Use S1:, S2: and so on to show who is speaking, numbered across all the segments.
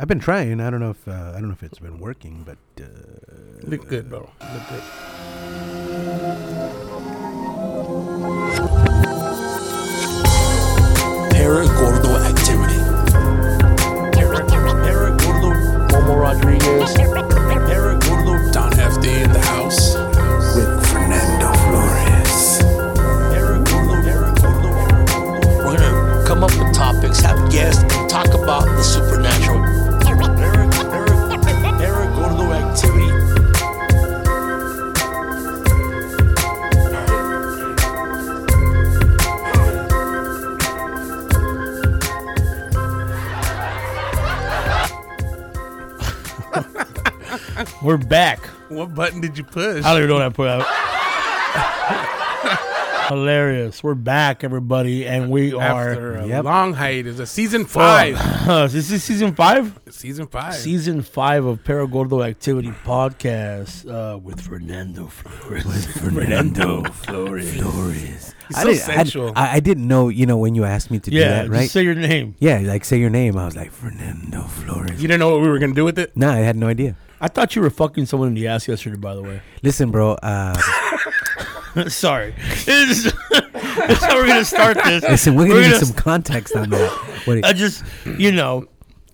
S1: I've been trying. I don't know if uh, I don't know if it's been working, but uh,
S2: Look good, bro. Look good.
S3: Paragordo activity. Paragordo, Momo Rodriguez. Paragordo, Don FD in the house. With Fernando Flores. Paragordo, Paragordo. We're gonna come up with topics, have guests, and talk about the supernatural.
S4: We're back.
S2: What button did you push?
S4: I don't even know what I put out. Hilarious. We're back, everybody, and we
S2: After
S4: are.
S2: a
S1: Yep.
S2: long hiatus, a season five.
S4: this is season five.
S2: season five.
S4: Season five of Paragordo Activity Podcast uh, with Fernando Flores. Fernando Flores.
S1: Flores.
S2: He's
S1: I,
S2: so
S1: didn't,
S2: sensual.
S1: I, I didn't know. You know when you asked me to do that, right?
S4: just say your name.
S1: yeah, like say your name. I was like Fernando Flores.
S2: you didn't know what we were gonna do with it.
S1: no, I had no idea.
S4: I thought you were fucking someone in the ass yesterday, by the way.
S1: Listen, bro. Uh,
S4: Sorry. This is that's how we're going to start this.
S1: listen, we're gonna
S4: We're
S1: need
S4: gonna
S1: some context on that. What,
S4: I just, you know.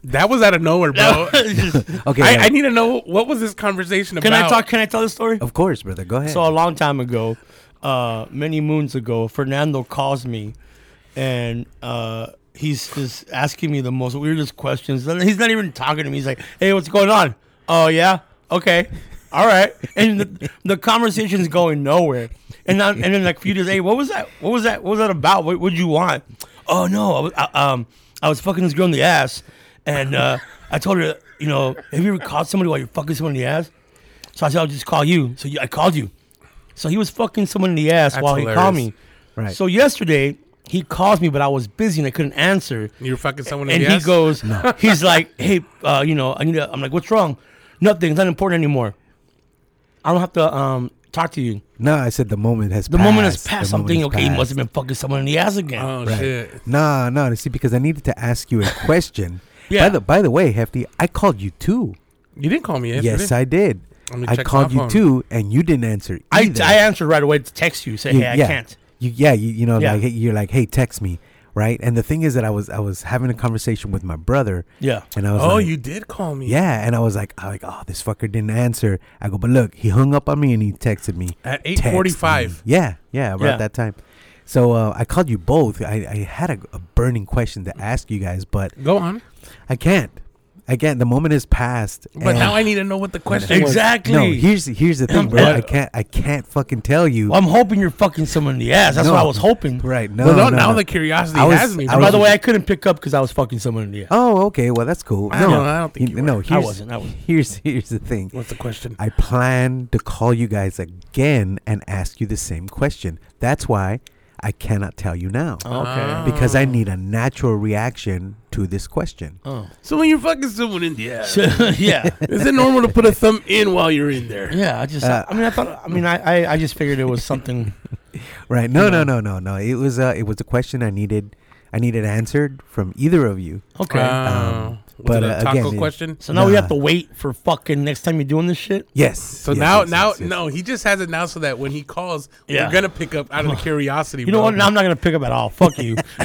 S2: That was out of nowhere, bro.
S1: okay,
S2: I,
S1: yeah,
S2: I need to know what was this conversation about.
S4: can
S2: about.
S4: I talk? Can I tell the story?
S1: of course, brother. Go ahead.
S4: So a long time ago, uh, many moons ago, Fernando calls me, and uh, he's just asking me the most weirdest questions. And he's not even talking to me. He's like, "Hey, what's going on? Oh yeah, okay, all right." And the, the conversation's going nowhere. And then, and then like a few days, hey, what was that? What was that? What was that about? What would you want? Oh no, I was I, um I was fucking this girl in the ass, and uh, I told her, you know, have you ever caught somebody while you're fucking someone in the ass? So I said, I'll just call you. So I called you. So he was fucking someone in the ass
S2: That's
S4: while he called me.
S1: right.
S4: So yesterday he calls me, but I was busy and I couldn't answer.
S2: you were fucking someone in
S4: And
S2: the
S4: he
S2: ass?
S4: goes, he's like, hey, uh, you know, I need to. I'm like, what's wrong? Nothing. It's not important anymore. I don't have to um talk to you.
S1: no, I said the moment has. Passed.
S4: The
S1: passed.
S4: moment has passed.
S1: The
S4: I'm
S1: moment
S4: thinking,
S1: has
S4: okay, he
S1: passed.
S4: must have been fucking someone in the ass again.
S2: Oh
S1: Right.
S2: shit!
S1: No, no. See, because I needed to ask you a question.
S4: Yeah.
S1: By the by the way, Hefty, I called you too.
S2: You didn't call me yesterday.
S1: Yes, I did.
S2: Let me
S1: I
S2: check
S1: called you
S2: phone.
S1: too, and you didn't answer.
S4: I,
S1: either.
S4: I answered right away to text you, say,
S1: You-
S4: hey, I
S1: yeah.
S4: can't.
S1: You, yeah, you, you know,
S4: Yeah.
S1: like hey, you're like, hey, text me, right? And the thing is that I was I was having a conversation with my brother,
S4: Yeah.
S1: and I was like
S2: Oh,
S1: like,
S2: you did call me.
S1: yeah, and I was like, I like, oh, this fucker didn't answer. I go, but look, he hung up on me and he texted me
S2: At eight forty-five.
S1: Yeah, yeah, about
S4: Yeah.
S1: that time. So uh, I called you both. I, I had a, a burning question to ask you guys, but
S2: Go on.
S1: I can't. I can't. The moment is past.
S2: But now I need to know what the question was.
S4: Exactly.
S1: No, here's here's the thing, bro. I can't I can't fucking tell you.
S4: Well, I'm hoping you're fucking someone in the ass. That's
S1: No.
S4: what I was hoping.
S1: right? No,
S2: well, no,
S1: no,
S2: now
S1: no.
S2: the curiosity
S1: was-
S2: has me.
S1: I
S2: bro.
S4: By the way, I couldn't pick up because I was fucking someone in the ass.
S1: Oh, okay. Well, that's cool.
S2: I
S1: no,
S2: don't- I don't think you
S1: no.
S2: were.
S1: Here's,
S4: wasn't, I wasn't.
S1: Here's here's the thing.
S2: What's the question?
S1: I plan to call you guys again and ask you the same question. That's why I cannot tell you now
S4: Okay.
S1: because I need a natural reaction to this question.
S4: Oh.
S2: So when you're fucking someone in the ass,
S4: yeah.
S2: is it normal to put a thumb in while you're in there?
S4: Yeah, I just,
S1: Uh,
S4: I mean, I thought, I mean, I, I, I just figured it was something.
S1: Right? No, no,
S4: No.
S1: no, no, no. It was uh, it was a question I needed I needed answered from either of you.
S4: Okay.
S2: Uh, was
S1: but,
S2: it a
S1: uh,
S2: taco
S1: again,
S2: question?
S4: so now we have to wait for fucking next time you're doing this shit.
S1: Yes.
S2: So
S1: yes,
S2: now,
S1: yes,
S2: now,
S1: yes, yes.
S2: no, he just has it now so that when he calls,
S4: Yeah.
S2: we're gonna pick up out of the curiosity.
S4: You know what? Now I'm not gonna pick up at all. Fuck you.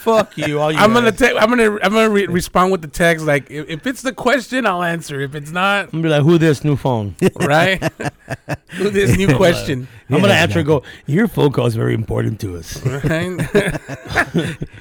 S4: Fuck you. All you.
S2: I'm gonna
S4: guys.
S2: te- I'm gonna I'm gonna re- respond with the text like if, if it's the question I'll answer if it's not
S4: I'm gonna be like, who this new phone?
S2: right Who this new question
S4: I'm gonna
S1: Yeah,
S4: answer and go. Your phone call is very important to us.
S2: right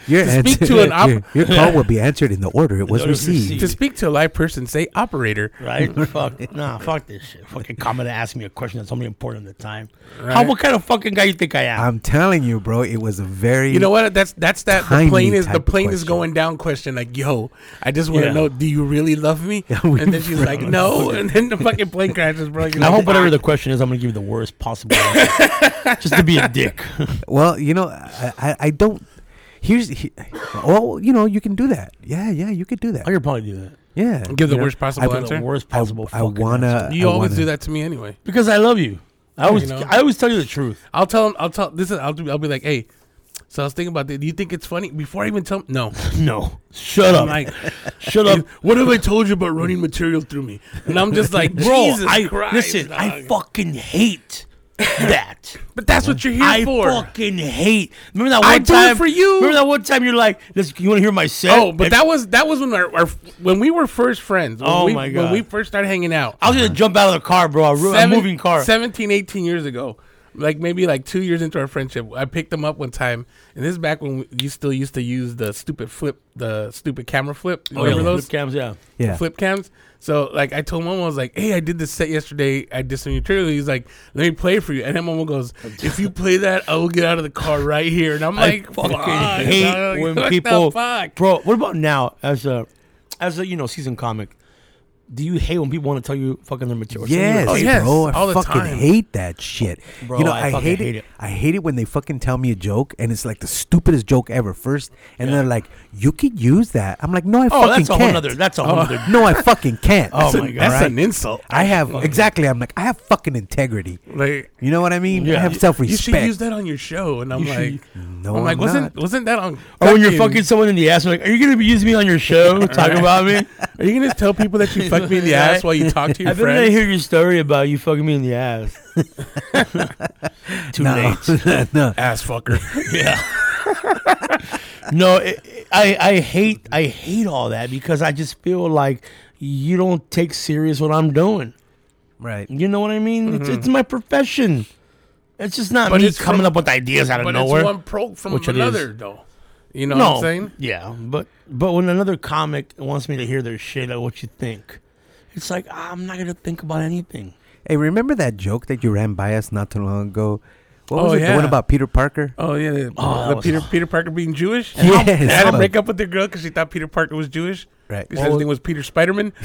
S1: Your
S2: To speak
S1: answer-
S2: to an op-
S1: your, your call will be answered in the order it was
S4: order
S1: received.
S4: received.
S2: to speak to a live person say operator
S4: Right? fuck. Nah. Fuck this shit. Fucking comment to ask me a question that's only important at the time. How? What kind of fucking guy you think I am?
S1: I'm telling you, bro, it was a very
S2: you know what that's that's that the plane is the plane is going down question like yo I just want to
S4: Yeah.
S2: know do you really love me and then she's like no and then the fucking plane crashes bro You're
S4: I hope whatever the question is, I'm gonna give you the worst possible answer. just to be a dick.
S1: Well, you know, I, I, I don't. Here's, he, well, you know, you can do that. Yeah, yeah, you could do that.
S4: I could probably do that.
S1: Yeah,
S2: give the
S1: you know,
S2: worst possible
S1: I-
S2: answer
S4: The worst possible.
S1: I
S4: fucking
S1: wanna.
S4: answer.
S2: you
S1: I
S2: always
S1: wanna-
S2: do that to me anyway
S4: because I love you. I always,
S2: you know.
S4: I always tell you the truth.
S2: I'll tell him I'll tell this is I'll do I'll be like hey So I was thinking about that. Do you think it's funny? Before I even tell, no.
S4: No, shut up,
S2: like,
S4: shut up,
S2: what have I told you about running material through me? And I'm just like,
S4: bro.
S2: Jesus
S4: I
S2: Christ,
S4: listen. I fucking hate that.
S2: But that's what you're here
S4: I
S2: for.
S4: fucking hate. Remember that one
S2: I do it
S4: time
S2: for you.
S4: Remember that one time you're like, "Listen, you want to hear my set?"
S2: Oh, but
S4: And
S2: that was that was when our, our when we were first friends. When
S4: Oh
S2: we,
S4: my
S2: When we first started hanging out.
S4: I was gonna jump out of the car, bro. A, a
S2: Seven-
S4: moving car.
S2: 17, 18 years ago. Like maybe like two years into our friendship, I picked them up one time, and this is back when we, you still used to use the stupid flip, the stupid camera flip. You
S4: Oh, yeah,
S2: remember
S4: the
S2: those
S4: flip cams? Yeah.
S1: Yeah.
S2: flip cams? So like I told Momo, I was like, "Hey, I did this set yesterday. I did some material." He's like, "Let me play for you." And then Momo goes, "If you play that, I will get out of the car right here." And I'm like,
S4: I fucking
S2: "Fuck,
S4: hate
S2: dog.
S4: when
S2: What the
S4: people,
S2: fuck?
S4: bro. What about now as a, as a you know seasoned comic? Do you hate when people want to tell you fucking their material? Send you
S1: Yes,
S4: a
S2: Oh,
S4: tape?
S2: yes,
S1: bro.
S2: all
S1: I
S2: the
S1: fucking
S2: time.
S1: hate that shit.
S4: Bro,
S1: you know,
S4: I
S1: I,
S4: fucking
S1: hate,
S4: hate
S1: it.
S4: it.
S1: I hate it when they fucking tell me a joke and it's like the stupidest joke ever first, and they're like, "You could use that." I'm like, "No, I
S4: Oh,
S1: fucking
S4: that's a
S1: can't."
S4: nother. That's a oh. whole other.
S1: no, I fucking can't.
S4: Oh
S1: That's
S4: my God.
S2: That's
S1: alright?
S2: an insult.
S1: I have exactly. I'm like, I have fucking integrity.
S2: Like
S1: You know what I mean?
S4: Yeah.
S1: I have
S4: You-
S1: self
S2: you should use that on your show, and I'm
S4: You
S2: like,
S4: should-
S1: No,
S2: I'm like,
S1: I'm
S2: wasn't
S1: not.
S2: wasn't that on?
S4: Or when you're fucking someone in the ass, like, are you gonna be using me on your show? Talking about me?
S2: Are you gonna tell people that you fucked me in the ass while you talk to your
S4: I bet I
S2: friends?
S4: hear your story about you fucking me in the ass. Too
S1: no,
S4: late.
S1: no.
S2: ass fucker.
S4: Yeah. no, it, it- I I hate I hate all that because I just feel like you don't take serious what I'm doing.
S1: Right.
S4: You know what I mean? It's, it's mm-hmm. my profession. It's just not
S2: But
S4: me
S2: it's
S4: coming
S2: from-
S4: up with ideas out of
S2: but
S4: nowhere.
S2: it's one pro from
S4: Which it
S2: another, though. You know
S4: no,
S2: what I'm saying?
S4: yeah, but but when another comic wants me to hear their shit, like what you think, it's like ah, I'm not gonna think about anything.
S1: Hey, remember that joke that you ran by us not too long ago? What was
S2: Oh,
S1: it? The one about Peter Parker?
S2: Oh yeah, the,
S4: Oh, that
S2: the
S4: was-
S2: Peter Peter Parker being Jewish.
S1: Yes,
S2: I had to
S1: fuck.
S2: break up with the girl because she thought Peter Parker was Jewish.
S1: Right.
S2: Because his name was Peter Spiderman.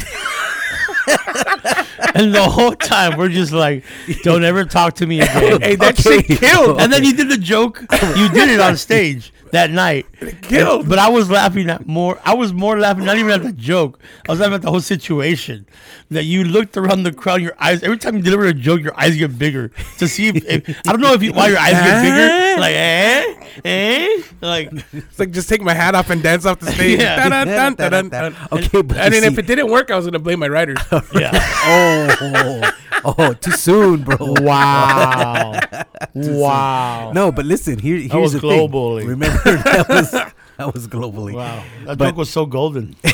S4: And the whole time we're just like, don't ever talk to me again.
S2: hey, that
S1: Okay.
S2: shit killed.
S4: And then you did the joke. You did it on stage that night.
S2: killed.
S4: But I was laughing at more. I was more laughing not even at the joke. I was laughing at the whole situation. That you looked around the crowd. Your eyes every time you deliver a joke, your eyes get bigger to see if, if I don't know if you, why your eyes get bigger. Like eh, eh, like
S2: It's like just take my hat off and dance off the stage.
S4: Yeah.
S2: Dun, dun, dun, dun, dun.
S1: Okay, but
S2: And
S1: you
S2: then if it didn't work, I was gonna blame my writers.
S4: yeah.
S1: oh, oh, too soon, bro.
S4: Wow. wow.
S1: No, but listen, here, here's
S4: was
S1: the
S4: globally.
S1: thing. Remember that was that was globally.
S4: Wow. That
S1: But-
S4: joke was so golden.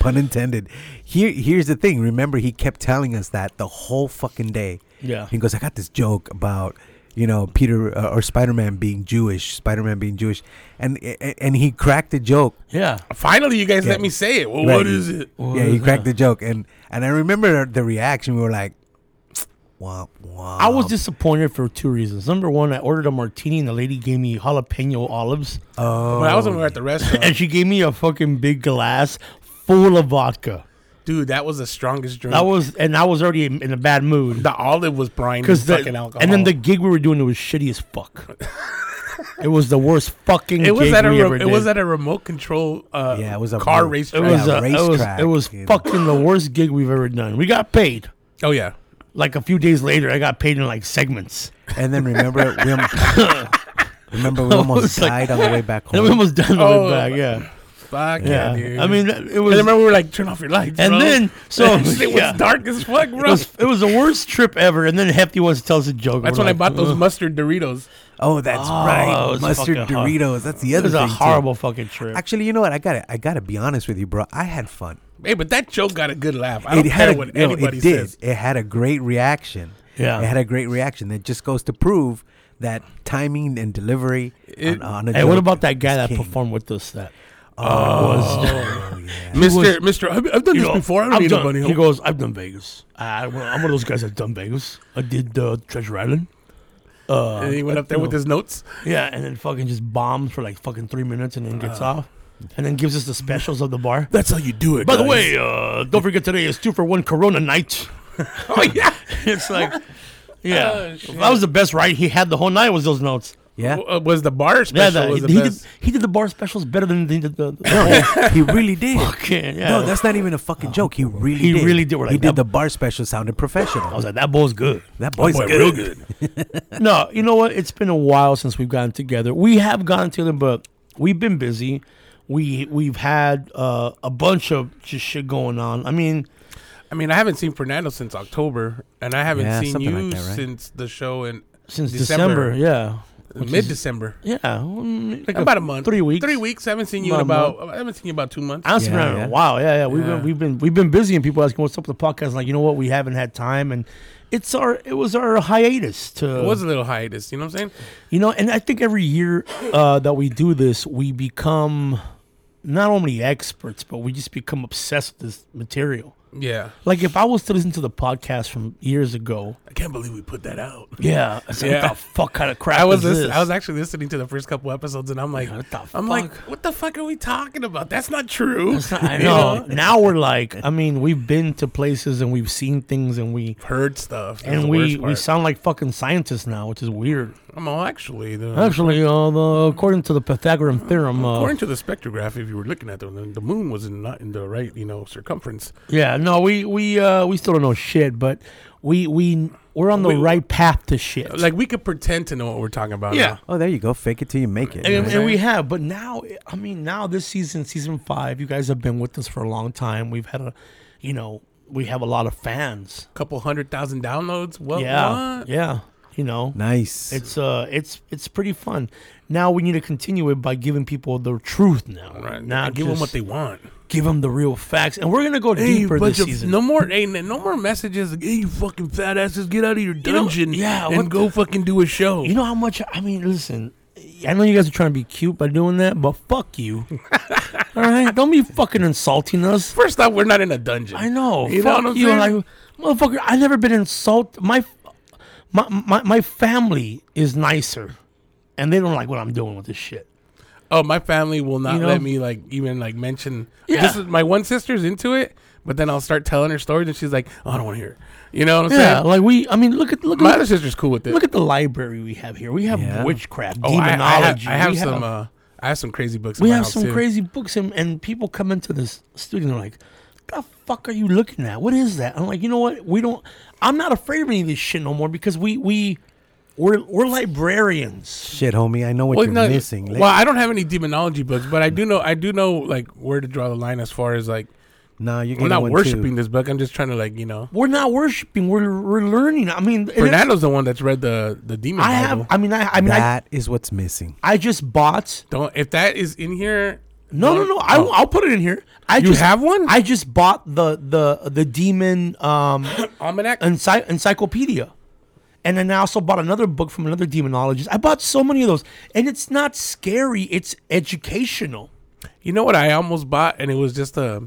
S1: Pun intended. Here, here's the thing. Remember, he kept telling us that the whole fucking day.
S4: Yeah.
S1: He goes, I got this joke about you know Peter uh, or Spider Man being Jewish, Spider Man being Jewish, and and he cracked the joke.
S4: Yeah.
S2: Finally, you guys
S1: Yeah.
S2: let me say it. Well,
S1: Right.
S2: what is it?
S1: yeah, he cracked the joke, and and I remember the reaction. We were like, wow, wow.
S4: I was disappointed for two reasons. Number one, I ordered a martini and the lady gave me jalapeno olives.
S1: Oh,
S2: When I was were at the restaurant,
S4: And she gave me a fucking big glass full of vodka.
S2: dude, that was the strongest drink.
S4: That was, and I was already in, in a bad mood.
S2: the olive was brine
S4: Because
S2: and fucking alcohol.
S4: and then the gig we were doing, it was shitty as fuck. it was the worst fucking
S2: it was
S4: gig
S2: at a
S4: we
S2: re-
S4: ever
S2: it
S4: did.
S2: was at a remote control. Uh,
S1: Yeah, it was a
S2: car
S1: race.
S4: it was,
S1: Yeah,
S4: a, it was,
S1: racetrack,
S4: it was fucking the worst gig we've ever done. We got paid.
S2: oh yeah,
S4: Like a few days later, I got paid in like segments.
S1: And then remember, we almost, remember we almost
S4: was like-
S1: died on the way back
S4: And we
S1: home.
S4: almost done the
S2: Oh,
S4: way back. Yeah,
S2: fuck yeah,
S4: yeah.
S2: dude.
S4: I mean, it
S2: I
S4: was.
S2: remember we were like, turn off your lights,
S4: and
S2: bro.
S4: then so
S2: it
S4: yeah.
S2: was dark as fuck,
S4: It
S2: bro.
S4: was, it was the worst trip ever. And then Hefty wants to tell us a joke.
S2: That's
S4: We're
S2: when I
S4: like,
S2: bought those mustard Doritos.
S1: Oh, that's
S4: Oh, it
S1: right,
S4: was
S1: mustard
S4: fucking hard.
S1: Doritos. That's the
S4: It
S1: other
S4: was a
S1: thing. too.
S4: horrible fucking trip.
S1: Actually, you know what? I got to I got to be honest with you, bro. I had fun.
S2: Hey, but that joke got a good laugh. I don't
S1: it had
S2: care
S1: a,
S2: what
S1: no,
S2: anybody
S1: it did.
S2: says.
S1: It had a great reaction.
S4: Yeah.
S1: it had a great reaction. That just goes to prove that timing and delivery
S2: It-
S1: on, on a
S4: Hey, what
S1: joke
S4: about that guy
S1: is
S4: that
S1: king.
S4: performed with us? That
S1: Oh, yeah.
S2: Mister, Mister, I've, I've done this
S4: know,
S2: before. I don't
S4: I've
S2: need
S4: done-
S2: nobody
S4: He goes, I've done Vegas. I, I'm one of those guys that done Vegas. I did uh, Treasure Island. Uh,
S2: And he went up there with his notes.
S4: yeah, and then fucking just bombs for like fucking three minutes and then gets off, and then gives us the specials of the bar.
S2: That's how you do it.
S4: By the way, uh, don't forget today is two for one Corona night.
S2: oh yeah.
S4: it's like, yeah,
S2: Oh,
S4: that was the best ride he had the whole night was those notes.
S1: Yeah.
S2: w- uh, was the bar
S4: Yeah,
S2: special
S4: the,
S2: was the
S4: he
S2: best.
S4: did. He did the bar specials better than he did the. the
S1: No, he really did.
S4: fucking, yeah.
S1: No, that's not even a fucking joke. He really
S4: He
S1: did.
S4: really did. We're
S1: he
S4: like,
S1: did the bar special sounded professional.
S4: I was like, that boy's good.
S1: that boy's
S2: boy
S1: good.
S2: real good.
S4: No, you know what? It's been a while since we've gotten together. We have gotten together, but we've been busy. We we've had uh, a bunch of just shit going on. I mean,
S2: I mean, I haven't seen Fernando since October, and I haven't
S1: Yeah,
S2: seen you
S1: like that, right?
S2: since the show in
S4: since
S2: December.
S4: December, yeah, Which is-
S2: mid December.
S4: yeah, mm, like
S2: About a month,
S4: three weeks,
S2: Three weeks. I haven't seen you
S4: About
S2: in
S4: a
S2: about. I haven't seen you about two months.
S4: I haven't seen
S1: Yeah,
S4: in
S1: yeah.
S4: a while. Yeah, yeah. We've
S2: Yeah.
S4: been we've been we've been busy, and people asking what's up with the podcast. Like, you know what? We haven't had time, and it's our it was our hiatus to
S2: It was a little hiatus. You know what I'm saying?
S4: You know, and I think every year uh, that we do this, we become not only experts, but we just become obsessed with this material.
S2: Yeah.
S4: Like if I was to listen to the podcast from years ago,
S2: I can't believe we put that out.
S4: yeah, like,
S2: Yeah.
S4: what the fuck kind of crap
S2: I was listen,
S4: this?
S2: I was actually listening to the first couple episodes, and I'm like,
S4: What the
S2: I'm like,
S4: fuck?
S2: what the fuck are we talking about? That's not true.
S4: It's not- I know. Now we're like, I mean, we've been to places and we've seen things and we
S2: Heard stuff, That's
S4: and we we sound like fucking scientists now, which is weird.
S2: I'm all actually. The,
S4: Actually, uh, the, according to the Pythagorean theorem, uh,
S2: According to the spectrograph, if you were looking at them, the, the moon was in not in the right, you know, circumference.
S4: Yeah, no, we we uh we still don't know shit, but we we we're on the
S2: We-
S4: right path to shit.
S2: Like we could pretend to know what we're talking about.
S4: Yeah.
S2: now.
S1: Oh, there you go. Fake it till you make it.
S4: and,
S1: right?
S4: and we have, but now I mean, now this season, season five, you guys have been with us for a long time. We've had a, you know, we have a lot of fans.
S2: A couple hundred thousand downloads. What?
S4: yeah,
S2: what?
S4: yeah, you know,
S1: Nice.
S4: it's uh, it's it's pretty fun. Now we need to continue it by giving people the truth. Now,
S2: Right.
S4: now
S2: Now give them what they want.
S4: give them the real facts, and we're gonna go
S2: Hey,
S4: deeper
S2: bunch
S4: this
S2: of
S4: season.
S2: no more, hey, no more messages. Like, hey, you fucking fat asses, get out of your
S4: know,
S2: dungeon,
S4: yeah,
S2: and
S4: what
S2: go fucking do a show.
S4: You know how much I mean, listen. I know you guys are trying to be cute by doing that, but fuck you. All right, don't be fucking insulting us.
S2: First off, we're not in a dungeon.
S4: I know.
S2: You know
S4: fuck
S2: what I'm
S4: you.
S2: saying?
S4: Like, motherfucker, I never been insulted. My, my my my family is nicer, and they don't like what I'm doing with this shit.
S2: Oh, my family will not
S4: You know?
S2: let me like even like mention.
S4: Yeah.
S2: This is my one sister's into it, but then I'll start telling her stories, and she's like, "Oh, I don't want to hear." It. You know what I'm
S4: Yeah,
S2: saying?
S4: like we. I mean, look at look
S2: My
S4: at
S2: other sister's cool with it.
S4: look at the library we have here. We have
S1: Yeah.
S4: witchcraft,
S2: oh, I, I
S4: demonology.
S2: have, I have
S4: we
S2: some. uh, I have some crazy books.
S4: we
S2: in my
S4: have
S2: house,
S4: some
S2: too.
S4: crazy books, and, and people come into this studio and they're like, "The fuck are you looking at? What is that?" I'm like, you know what? We don't. I'm not afraid of any of this shit no more because we we we're we're librarians.
S1: Shit, homie. I know what
S2: Well,
S1: you're
S2: no,
S1: missing.
S2: well, I don't have any demonology books, but I do know. I do know like where to draw the line as far as like
S1: nah, you're
S2: I'm not worshiping
S1: Too.
S2: this book. I'm just trying to like you know.
S4: We're not worshiping. We're we're learning. I mean, and
S2: Fernando's the one that's read the the demon.
S4: I
S2: Bible.
S4: have. I mean, I. I mean, I,
S1: That is what's missing.
S4: I just bought.
S2: Don't if that is in here.
S4: No, no, no. I,
S2: Oh.
S4: I'll put it in here. I
S2: You
S4: just
S2: have one?
S4: I just bought the the the demon um
S2: almanac.
S4: ency- encyclopedia. And then I also bought another book from another demonologist. I bought so many of those. And it's not scary, it's educational.
S2: You know what I almost bought, and it was just a,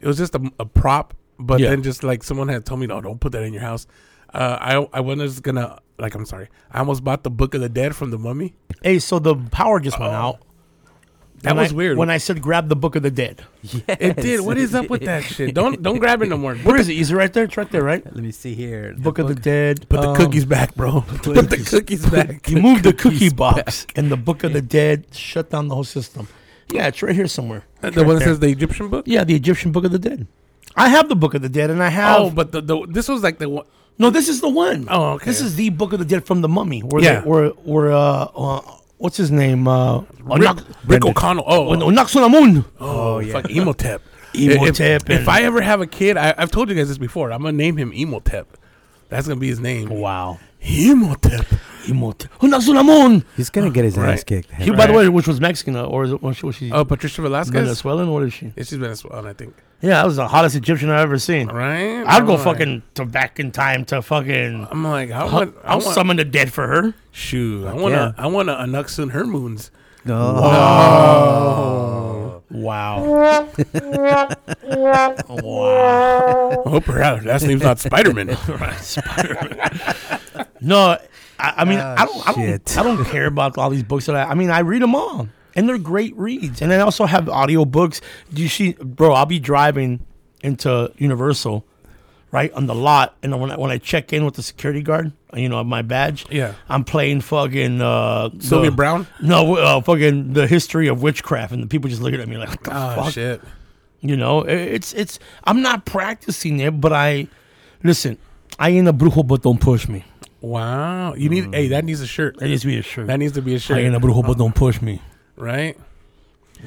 S2: it was just a, a prop. But
S4: Yeah.
S2: then just like someone had told me, no, don't put that in your house. Uh, I I was gonna like I'm sorry. I almost bought the Book of the Dead from the Mummy.
S4: Hey, so the power just went out.
S2: That
S4: When
S2: was
S4: I-
S2: weird.
S4: When I said grab the book of the dead.
S2: it did. What is up with that shit? Don't don't grab it no more.
S4: Where is it? Is it right there? It's right there, right?
S1: Let me see here.
S4: Book of the dead.
S2: Put the
S4: um,
S2: cookies back, bro. Put the cookies back.
S4: You moved the cookie box and the book of the dead shut down the whole system. Yeah, it's right here somewhere.
S2: The
S4: It's
S2: one that
S4: there.
S2: says the Egyptian book.
S4: Yeah, the Egyptian Book of the Dead. I have the Book of the Dead, and I have.
S2: Oh, but the, the this was like the one.
S4: no, this is the one.
S2: Oh, okay.
S4: This is the Book of the Dead from the Mummy. Where
S2: Yeah.
S4: they, where where uh, uh what's his name? Uh,
S2: Rick, Rick O'Connell. Oh,
S4: Anck-su-namun.
S2: oh, yeah. Fuck Imhotep.
S4: Imhotep
S2: If, if I ever have a kid, I, I've told you guys this before. I'm gonna name him Imhotep. That's gonna be his name.
S4: Wow.
S2: Imhotep.
S4: Imhotep. Anck-su-namun.
S1: He's gonna get his ass kicked.
S4: He, by the way, which was Mexican, uh, or is it, was she, was she
S2: Oh, Patricia Velasquez.
S4: Venezuelan? What is she?
S2: Yeah, she's Venezuelan, I think.
S4: Yeah, that was the hottest Egyptian I've ever seen.
S2: Right?
S4: I'd go
S2: I'm like-
S4: fucking to back in time to fucking.
S2: I'm like, I
S4: I'll,
S2: want. I
S4: I'll
S2: want.
S4: summon the dead for her.
S2: shoot. I want
S1: yeah.
S2: to. I want to Anuxun her moons.
S1: Oh.
S4: Wow. wow.
S2: I hope her last name's not Spider Man.
S4: No, I, I mean,
S1: Ah,
S4: I don't, I don't, I don't care about all these books that I. I mean, I read them all, and they're great reads. And I also have audio books. Do you see, bro? I'll be driving into Universal, right on the lot, and when I, when I check in with the security guard, you know, my badge,
S2: Yeah.
S4: I'm playing fucking uh,
S2: Sylvia
S4: the-
S2: Brown.
S4: No, uh, fucking the history of witchcraft, and the people just looking at me like,
S2: Oh
S4: fuck?
S2: shit.
S4: You know, it's it's. I'm not practicing it, but I listen. I ain't a brujo, but don't push me.
S2: Wow. You need. Hey, that needs a shirt.
S4: That needs to be a shirt.
S2: That needs to be a shirt.
S4: I ain't a brujo, but don't push me.
S2: right.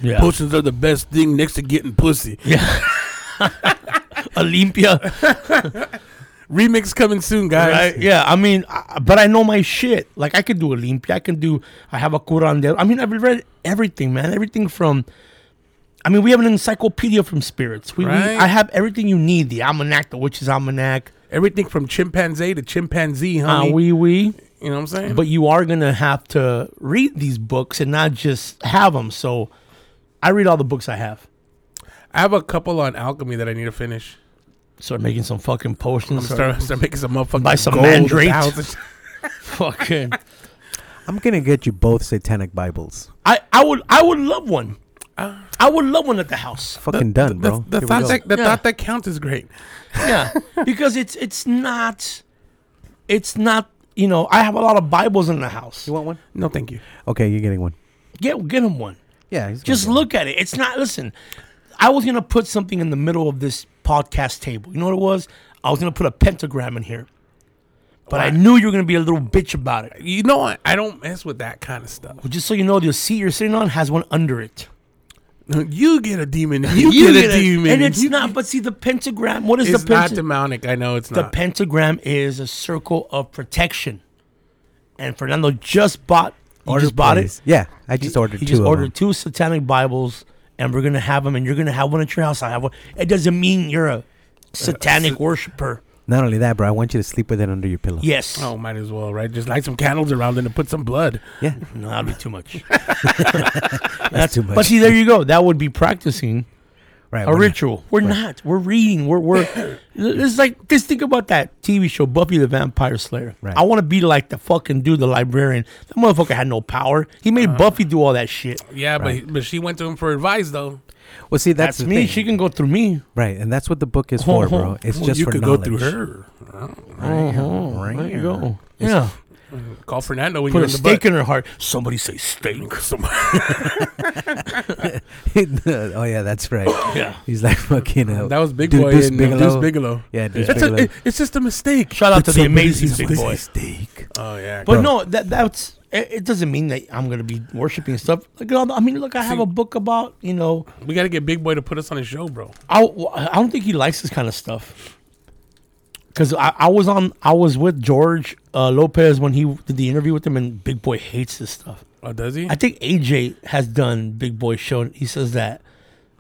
S4: Yeah.
S2: Potions are the best thing next to getting pussy.
S4: Yeah. Olympia.
S2: Remix coming soon, guys.
S4: Right? Yeah, I mean, I, but I know my shit. Like I can do Olympia. I can do. I have a curandero. I mean, I've read everything, man. Everything from. I mean, we have an encyclopedia from spirits. We, we
S2: Right.
S4: I have everything you need. The almanac, the witch's almanac.
S2: Everything from chimpanzee to chimpanzee,
S4: Uh,
S2: honey.
S4: we we.
S2: you know what I'm saying?
S4: But you are gonna have to read these books and not just have them. So, I read all the books I have.
S2: I have a couple on alchemy that I need to finish.
S4: Start making some fucking
S2: I'm
S4: potions.
S2: start, start making some motherfucking
S4: Buy some
S2: gold
S4: mandrake.
S2: thousands.
S4: fucking.
S1: I'm gonna get you both satanic Bibles.
S4: I I would I would love one. Uh. I would love one at the house.
S1: Fucking done,
S2: The,
S1: bro.
S2: the
S1: Here we
S2: thought
S1: go.
S2: that the
S4: Yeah.
S2: thought that counts is great.
S4: Yeah, because it's it's not it's not you know I have a lot of Bibles in the house.
S1: You want one?
S2: No, thank you.
S1: Okay, you're getting one.
S4: Get get him one.
S1: Yeah, he's
S4: Just
S1: gonna get
S4: look at it. It's not. Listen, I was gonna put something in the middle of this podcast table. You know what it was? I was gonna put a pentagram in here, but I knew you were gonna be a little bitch about it.
S2: You know what? I don't mess with that kind of stuff.
S4: Well, just so you know, the seat you're sitting on has one under it.
S2: You get a demon. and You, get, a demon,
S4: and it's
S2: you-
S4: not. But see, the pentagram. What is
S2: It's
S4: the
S2: not
S4: pentagram?
S2: demonic. I know it's
S4: The
S2: not.
S4: pentagram is a circle of protection. And Fernando just bought. You just bought
S1: please.
S4: it.
S1: Yeah, I just ordered
S4: He
S1: two
S4: just
S1: of
S4: ordered
S1: them.
S4: two satanic Bibles, and we're gonna have them, and you're gonna have one at your house. I have one. It doesn't mean you're a uh, satanic worshiper.
S1: Not only that, bro, I want you to sleep with it under your pillow.
S4: Yes.
S2: oh, might as well, right? Just light some candles around it and put some blood.
S1: Yeah,
S4: No, that'd be too much.
S1: that's too much.
S4: but see, there you go. That would be practicing
S1: right,
S4: a
S1: we're not-
S4: ritual. We're not. We're reading. We're we're. it's like just think about that TV show Buffy the Vampire Slayer.
S1: Right.
S4: I want to be like the fucking dude, the librarian. That motherfucker had no power. He made
S2: Uh-huh.
S4: Buffy do all that shit.
S2: Yeah,
S1: Right.
S2: but but she went to him for advice though.
S1: Well, see, that's,
S4: That's, me.
S1: thing.
S4: She can go through me.
S1: right, and that's what the book is for, bro. It's
S2: Well,
S1: just
S2: you
S1: for
S2: could
S1: knowledge.
S2: go through her.
S4: Oh, there you go. Yeah.
S2: Call Fernando when
S4: Put
S2: you're
S4: a
S2: in the
S4: stake
S2: butt.
S4: in her heart. Somebody say steak.
S2: Some-
S1: oh yeah, that's right.
S4: Yeah.
S1: He's like fucking. Uh,
S2: that was Big
S1: Du-
S2: Boy
S1: Deuce
S2: and
S1: Bigelow.
S2: Deuce Bigelow.
S1: Yeah, Deuce
S2: It's, a,
S1: Bigelow.
S2: it- it's just a mistake.
S4: Shout out to the amazing
S1: say
S4: big boy.
S1: steak.
S2: Oh yeah,
S4: But
S1: Bro.
S4: no, that that's it, it doesn't mean that I'm gonna be worshiping stuff. Look at all the, I mean, look, I have
S2: See-
S4: a book about you know.
S2: we got to get Big Boy to put us on his show, bro.
S4: I I don't think he likes this kind of stuff. Cause I, I was on I was with George uh, Lopez when he did the interview with him, and Big Boy hates this stuff.
S2: Oh, does he?
S4: I think AJ has done Big Boy show. and He says that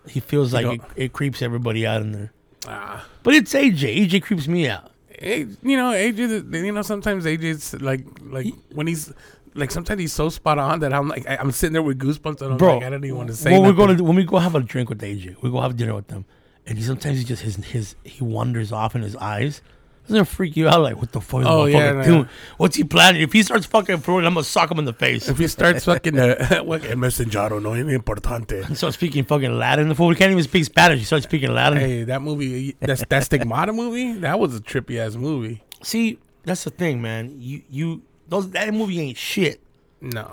S4: he feels like it, it creeps everybody out in there.
S2: Ah.
S4: But it's AJ. AJ creeps me out.
S2: Hey, you know, AJ. You know, sometimes AJ's like, like when he's like, sometimes he's so spot on that I'm like, I, I'm sitting there with goosebumps, and I'm
S4: Bro,
S2: like, I don't even want to say.
S4: when we're going to when we go have a drink with AJ, we go have dinner with them, and he sometimes he just his his he wanders off in his eyes. Doesn't it freak you out? Like what the fuck? is
S2: Oh, yeah,
S4: yeah,
S2: no.
S4: doing? What's he planning? If he starts fucking throwing, I'm gonna sock him in the face.
S2: If he starts fucking, uh, what, "Eh, messenger no es importante.
S4: He starts speaking fucking Latin. The fool can't even speak Spanish. He starts speaking Latin.
S2: Hey, that movie, that's that Stigmata movie. That was a trippy ass movie.
S4: See, that's the thing, man. You you those that movie ain't shit.
S2: No,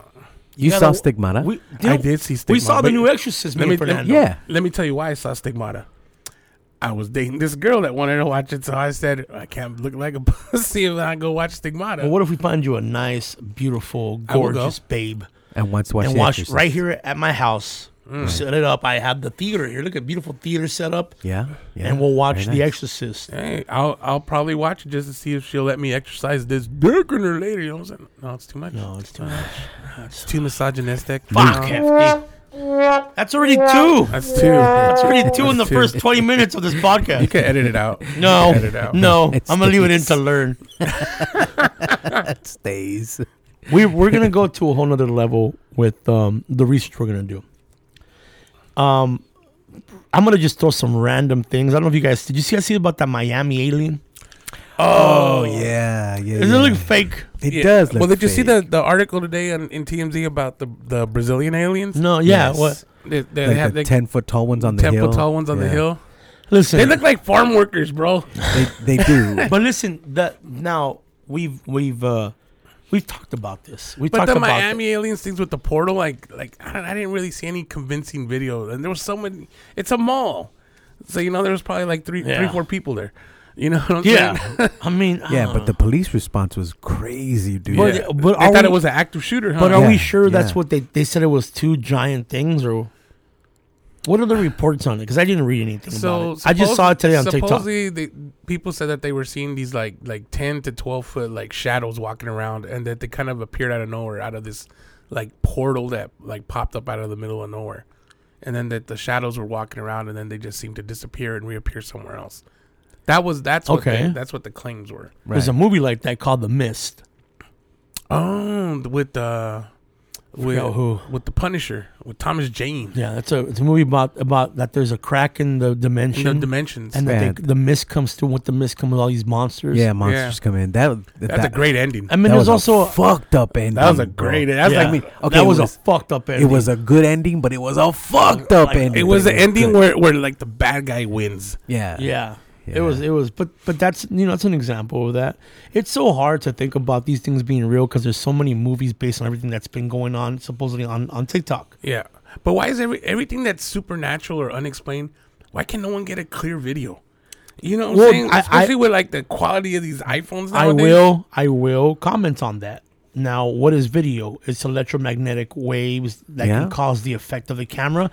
S1: You
S4: gotta-
S1: saw Stigmata?
S4: We,
S2: I did see Stigmata.
S4: We saw the new Exorcist.
S2: Let
S4: Me
S2: me,
S4: and
S2: let,
S4: Fernando.
S1: yeah.
S2: let me tell you why I saw Stigmata. I was dating this girl that wanted to watch it, so I said I can't look like a pussy if I go watch Stigmata.
S4: Well, what if we find you a nice, beautiful,
S2: I go.
S4: gorgeous babe?
S1: and once watch
S4: and watch right here at my house.
S2: Mm.
S4: We'll set it up. I have the theater here. Look at beautiful theater set up,
S1: Yeah, yeah.
S4: and we'll watch
S1: very
S4: The. Exorcist.
S2: Hey, I'll I'll probably watch it just to see if she'll let me exercise this dick in her later. You know what I'm saying? No, it's too much.
S4: No, it's too much.
S2: It's too misogynistic.
S4: Fuck,
S2: No,
S4: hefty. That's already two.
S2: That's two.
S4: That's already two in the
S2: two.
S4: first twenty minutes of this podcast.
S2: You
S4: podcast.
S2: can edit it out.
S4: No,
S2: Cut it out.
S4: no,
S1: It
S4: I'm gonna leave it in to learn.
S1: It stays.
S4: we we're gonna go to a whole nother level with um, the research we're gonna do. Um, I'm gonna just throw some random things. I don't know if you guys did you see I see about that Miami alien?
S1: Oh yeah, yeah.
S4: Does
S1: yeah.
S4: it look fake?
S1: It
S2: Yeah.
S1: does. Look
S2: well, did you see the,
S1: fake.
S2: the article today on in TMZ about the the Brazilian aliens?
S4: No, yeah.
S1: Yes.
S4: What?
S2: They, they
S1: like
S2: have
S1: the
S2: the
S1: ten foot tall ones on the
S2: ten
S1: hill?
S2: foot tall ones on the
S1: Yeah.
S2: hill.
S4: Listen,
S2: They look like farm workers, bro.
S1: They, they do.
S4: but listen, that now we've we've uh we've talked about this. We
S2: But
S4: talked
S2: the
S4: about
S2: Miami aliens things with the portal, like, like I, don't, I didn't really see any convincing video. And there was so many. It's a mall, so you know there was probably like three,
S4: Yeah.
S2: three, four people there. You know what I'm
S4: Yeah,
S2: saying?
S4: I mean,
S1: yeah,
S4: uh,
S1: but the police response was crazy, dude.
S4: But-
S2: Yeah.
S4: but
S2: they thought
S4: we-
S2: it was an active shooter, huh?
S4: But are we
S1: Yeah,
S4: sure that's what they they said it was two giant things or what are the reports on it? Because I didn't read anything
S2: so
S4: about it. I just saw it today on TikTok.
S2: supposedly they, people said that they were seeing these like like ten to twelve foot like shadows walking around, and that they kind of appeared out of nowhere, out of this like portal that like popped up out of the middle of nowhere, and then that the shadows were walking around, and then they just seemed to disappear and reappear somewhere else. That was that's what
S4: Okay.
S2: the, that's what the claims were.
S4: There's a movie like that called The Mist.
S2: Oh, with uh, with
S4: who.
S2: with the Punisher with Thomas Jane
S4: Yeah, that's a it's a movie about about that there's a crack in the
S2: in
S4: dimension
S2: the dimensions.
S4: and that
S1: Yeah.
S4: they, the mist comes through. With the mist comes with all these monsters.
S1: yeah, monsters come in. That
S2: that's
S1: that,
S2: a great ending.
S4: I mean,
S1: that
S4: there's
S1: was
S4: also
S1: a fucked up ending.
S2: that was a
S1: bro.
S2: great. That's
S4: yeah,
S2: like me.
S1: okay,
S4: that was,
S1: was-
S4: a fucked up ending.
S1: It was a good ending, but it was a fucked up
S4: Like,
S1: ending.
S2: It was
S1: but
S2: the ending
S1: good.
S2: where, where like the bad guy wins.
S1: yeah,
S4: yeah.
S1: Yeah.
S4: It was, it was, but but that's you know that's an example of that. It's so hard to think about these things being real because there's so many movies based on everything that's been going on supposedly on on TikTok.
S2: Yeah, but why is every everything that's supernatural or unexplained? Why can no one get a clear video? You know what I'm
S4: Well,
S2: saying?
S4: I- I-
S2: Especially with like the quality of these iPhones nowadays.
S4: I will, I will comment on that. Now, what is video? It's electromagnetic waves that
S1: Yeah.
S4: can cause the effect of the camera.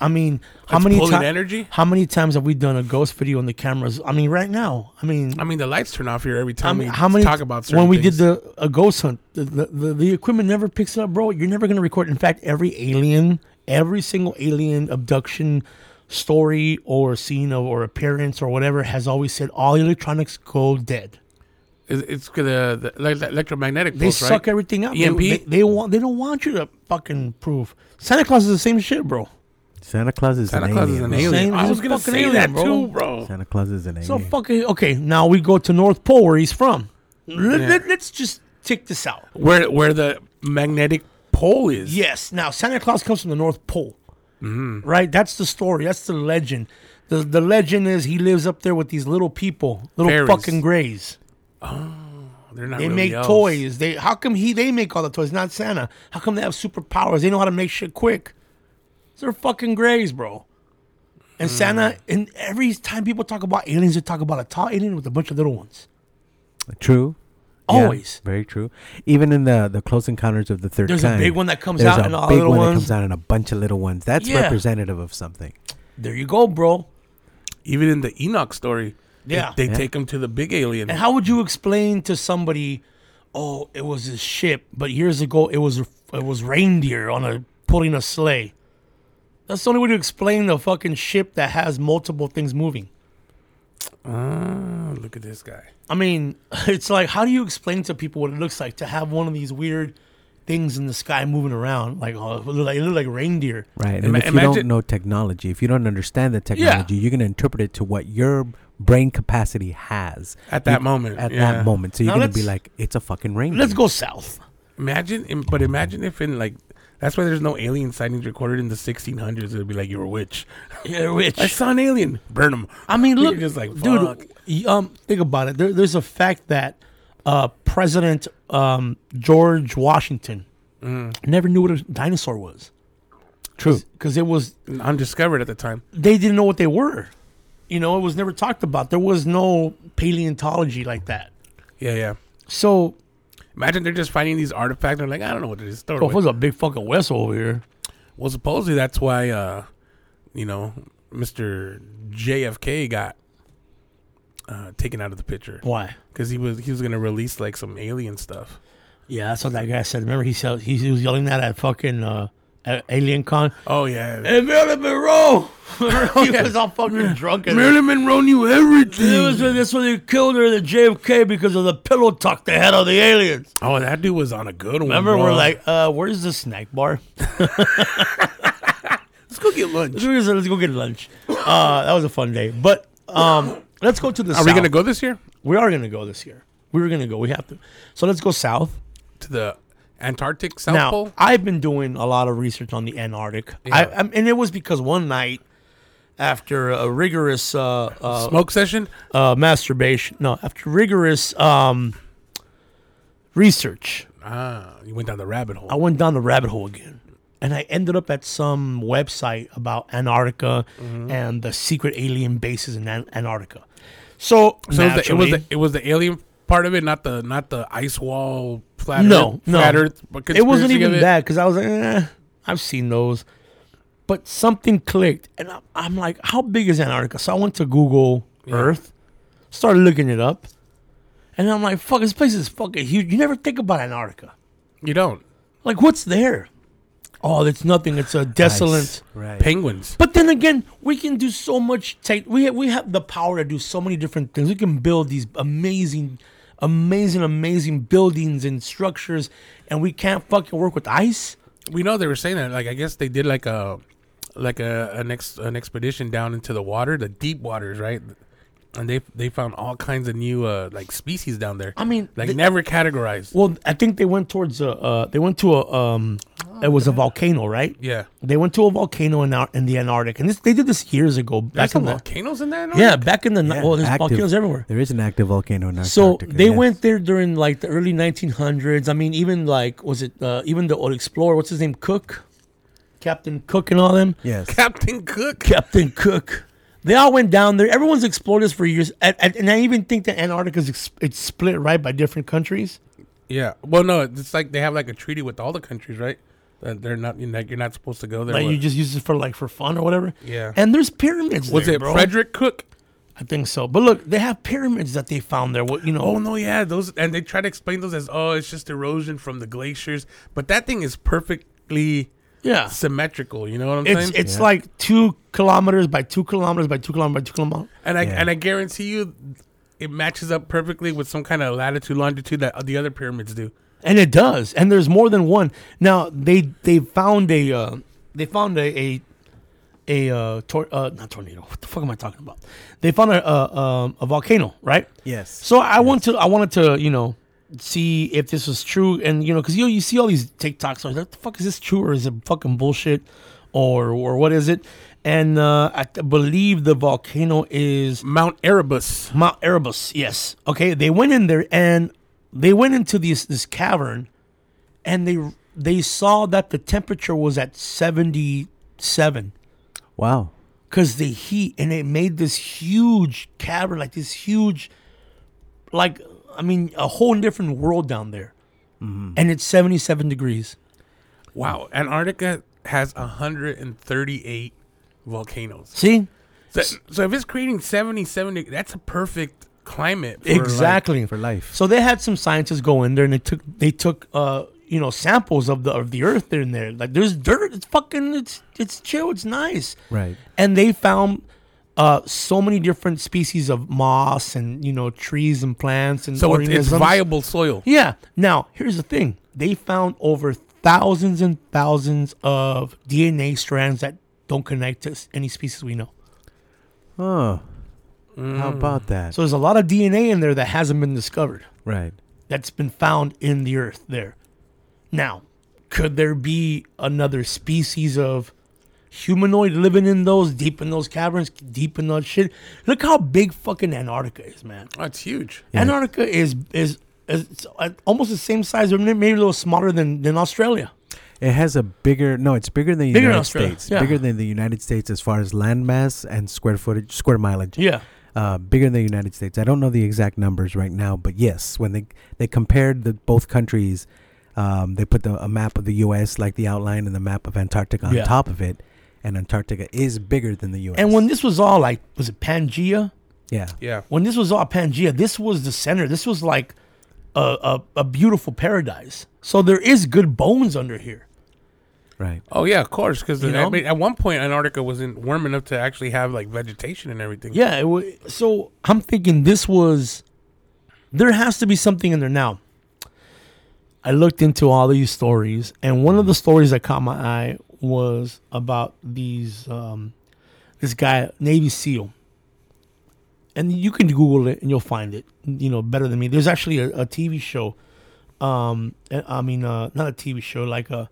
S4: I mean, how
S2: It's
S4: many times?
S2: energy?
S4: How many times have we done a ghost video on the cameras? I mean, right now. I mean,
S2: I mean, the lights turn off here every time I
S4: mean,
S2: we
S4: how many
S2: talk about certain
S4: when we
S2: things.
S4: did the a ghost hunt, the, the, the, the equipment never picks it up, bro. You're never gonna record. In fact, every alien, every single alien abduction story or scene of, or appearance or whatever has always said all electronics go dead.
S2: It's, it's the, the, the electromagnetic
S4: They
S2: pulse,
S4: suck
S2: right?
S4: everything up.
S2: EMP?
S4: They, they, they want. They don't want you to fucking prove. Santa Claus is the same shit, bro.
S1: Santa Claus is
S2: Santa
S1: an
S2: Claus
S1: alien.
S2: is an alien.
S4: Same-
S2: I was gonna say
S4: alien,
S2: that
S4: bro.
S2: too, bro.
S1: Santa Claus is an alien.
S4: So fucking okay. Now we go to North Pole where he's from. Let,
S2: Yeah.
S4: let, let's just tick this out.
S2: Where where the magnetic pole is.
S4: Yes. Now Santa Claus comes from the North Pole,
S2: Mm-hmm.
S4: right? That's the story. That's the legend. The the legend is he lives up there with these little people, little
S2: Fairies.
S4: fucking grays.
S2: They're not.
S4: They
S2: really
S4: make
S2: elves.
S4: toys. They how come he they make all the toys, not Santa? How come they have superpowers? They know how to make shit quick. They're fucking grays, bro. And
S2: Hmm.
S4: Santa, and every time people talk about aliens, they talk about a tall alien with a bunch of little ones.
S1: True. Yeah,
S4: Always.
S1: very true. Even in the the Close Encounters of the Third
S4: There's a
S1: Kind,
S4: big one that comes out
S1: a
S4: and all
S1: big
S4: little
S1: one that
S4: ones.
S1: comes out and a bunch of little ones. That's
S4: Yeah.
S1: representative of something.
S4: There you go, bro.
S2: Even in the Enoch story, they-
S4: Yeah.
S2: they,
S1: Yeah.
S2: take them to the big alien.
S4: And how would you explain to somebody, oh, it was a ship, but years ago it was it was reindeer on a pulling a sleigh. That's the only way to explain a fucking ship that has multiple things moving.
S2: Oh, look at this guy.
S4: I mean, it's like how do you explain to people what it looks like to have one of these weird things in the sky moving around like oh, it look like it look like reindeer.
S1: Right. And
S2: Ima-
S1: if you don't know technology, if you don't understand the technology, you're going to interpret it to what your brain capacity has
S2: At that
S1: You-
S2: moment,
S1: At
S2: yeah.
S1: that moment. So you're
S4: Now
S1: going to be like, it's a fucking rain.
S4: Let's go south.
S2: Imagine, im- but imagine if in like that's why there's no alien sightings recorded in the 1600s. It'd be like you're a witch.
S4: Yeah, which
S2: I saw an alien. Burn them.
S4: I mean,
S2: You're
S4: look,
S2: just like,
S4: dude.
S2: fuck.
S4: y- Um, think about it. There, there's a fact that uh, President um, George Washington
S2: Mm.
S4: never knew what a dinosaur was.
S1: True.
S4: because it was
S2: Undiscovered at the time.
S4: they didn't know what they were. You know, it was never talked about. There was no paleontology like that.
S2: Yeah, yeah.
S4: So,
S2: Imagine they're just finding these artifacts. They're like, I don't know what it is. Throw it
S4: there's a big fucking vessel over here.
S2: Well, supposedly that's why, uh, you know, Mr. JFK got uh, taken out of the picture
S4: Why?
S2: because he was he was gonna release like some alien stuff.
S4: Yeah, that's what that guy said. Remember, he said he, he was yelling that at fucking uh, at Alien Con.
S2: Oh yeah,
S4: Hey, Marilyn Monroe. he was all fucking drunk. And
S2: Marilyn Monroe knew
S4: It
S2: everything.
S4: was, that's when they killed her, the JFK, because of the pillow talk they had on the aliens.
S2: oh, that dude was on a good one.
S4: Remember,
S2: bro.
S4: we're like, uh, where's the snack bar?
S2: let's go get lunch.
S4: let's go let's go get lunch. Uh, that was a fun day. But um, let's go to the south.
S2: Are we gonna go this year
S4: We are gonna go this year. We were gonna go. We have to. So let's go south.
S2: to the Antarctic South
S4: now,
S2: Pole?
S4: I've been doing a lot of research on the Antarctic.
S2: Yeah.
S4: I, I'm, and it was because one night after a rigorous uh, uh,
S2: Smoke session.
S4: uh, masturbation. No, after rigorous um, research,
S2: Ah, you went down the rabbit hole.
S4: I went down the rabbit hole again. And I ended up at some website about Antarctica
S2: Mm-hmm.
S4: and the secret alien bases in An- Antarctica. So,
S2: so it was, the, it was the it was the alien part of it, not the not the ice wall flat
S4: No,
S2: Earth,
S4: no.
S2: flat Earth.
S4: it wasn't even
S2: it.
S4: that because I was like, eh, I've seen those. But something clicked, and I'm, I'm like, how big is Antarctica? So I went to Google
S2: Yeah.
S4: Earth, started looking it up, and I'm like, fuck, this place is fucking huge. You never think about Antarctica.
S2: You don't
S4: Like, what's there? Oh, it's nothing. It's a desolate.
S1: Right.
S2: penguins.
S4: But then again, we can do so much. Tech, we have, we have the power to do so many different things. We can build these amazing, amazing, amazing buildings and structures, and we can't fucking work with ice.
S2: We know they were saying that. Like I guess they did like a like a an ex an expedition down into the water, the deep waters, right? And they they found all kinds of new uh like species down there.
S4: I mean,
S2: like
S4: the-
S2: never categorized.
S4: Well, I think they went towards a. Uh, they went to a. Um, it was a volcano, right?
S2: yeah,
S4: They went to a volcano in, Ar- in the Antarctic, and this, they did this years ago.
S2: there's
S4: Back
S2: some
S4: in the,
S2: volcanoes in there. no?
S4: yeah, back in the.
S1: Yeah,
S4: well, there's
S1: active.
S4: volcanoes everywhere.
S1: There is an active volcano in
S4: So they
S1: yes.
S4: went there during like the early 1900s. I mean, even like was it uh, even the old explorer? What's his name? Cook, Captain Cook, and all them.
S1: Yes.
S2: Captain Cook.
S4: Captain Cook. They all went down there. Everyone's explored this for years, and, and, and I even think that Antarctica is it's split right by different countries.
S2: Yeah. Well, no, it's like they have like a treaty with all the countries, right? That they're not, you know, you're not supposed to go there.
S4: Like
S2: What-
S4: you just use it for like for fun or whatever.
S2: yeah.
S4: And there's pyramids.
S2: was
S4: there,
S2: it
S4: bro.
S2: Frederick Cook?
S4: I think so. But look, they have pyramids that they found there. What you know?
S2: Oh no, yeah, those and they try to explain those as oh, it's just erosion from the glaciers, but that thing is perfectly
S4: yeah.
S2: symmetrical. You know what I'm
S4: It's
S2: saying?
S4: it's
S1: Yeah.
S4: like two kilometers by two kilometers by two kilometers by two kilometers.
S2: and I
S1: Yeah.
S2: and I guarantee you, it matches up perfectly with some kind of latitude longitude that the other pyramids do.
S4: And it does. And there's more than one. Now they they found a uh, they found a a, a uh, tor- uh not tornado. What the fuck am I talking about? They found a a, um, a volcano, right?
S1: Yes.
S4: So I want to I wanted to you know see if this was true and you know because you you see all these TikToks like what the fuck is this true or is it fucking bullshit or or what is it? And uh, I believe the volcano is
S2: Mount Erebus.
S4: Mount Erebus. Yes. Okay. They went in there and they went into this this cavern, and they they saw that the temperature was at seventy seven
S1: Wow.
S4: because the heat and it made this huge cavern like this huge, like I mean a whole different world down there, mm-hmm. and it's seventy seven degrees.
S2: Wow, Antarctica has 138 volcanoes.
S4: See.
S2: So, so if it's creating 77, deg- that's a perfect climate. For
S4: exactly
S1: For life.
S4: So they had some scientists go in there and they took they took uh you know samples of the of the earth in there. Like there's dirt. It's fucking it's it's chill. It's nice.
S1: Right.
S4: And they found uh so many different species of moss and you know trees and plants and
S2: so it's, it's viable soil.
S4: Yeah. Now here's the thing. They found over thousands and thousands of DNA strands that don't connect to any species we know.
S1: Oh. How about that?
S4: So there's a lot of DNA in there that hasn't been discovered.
S1: right.
S4: that's been found in the earth there. Now, could there be another species of humanoid living in those deep in those caverns, deep in those shit? Look how big fucking Antarctica is, man.
S2: That's huge.
S1: Yeah.
S4: Antarctica is is is it's uh, almost the same size, or maybe a little smaller than than Australia.
S1: It has a bigger no, it's bigger than the
S4: Bigger
S1: United States.
S4: yeah.
S1: Bigger than the United States as far as land mass and square footage, square mileage.
S4: Yeah,
S1: Uh, bigger than the United States. I don't know the exact numbers right now, but yes, when they they compared the both countries, um, they put the, a map of the U.S. like the outline and the map of Antarctica on
S4: Yeah.
S1: top of it, and Antarctica is bigger than the U.S.
S4: and when this was all like, was it Pangea?
S1: yeah,
S2: Yeah.
S4: When this was all Pangea, this was the center. This was like a, a, a beautiful paradise. So there is good bones under here.
S1: Right,
S2: Oh yeah, of course. Because
S4: You know?
S2: I mean, at one point, Antarctica wasn't warm enough to actually have like vegetation and everything.
S4: Yeah, it wa so I'm thinking this was there has to be something in there now. I looked into all these stories, and one of the stories that caught my eye was about these um, this guy Navy SEAL, and you can Google it and you'll find it. You know better than me. There's actually a, a TV show. Um, I I mean, uh, not a TV show, like a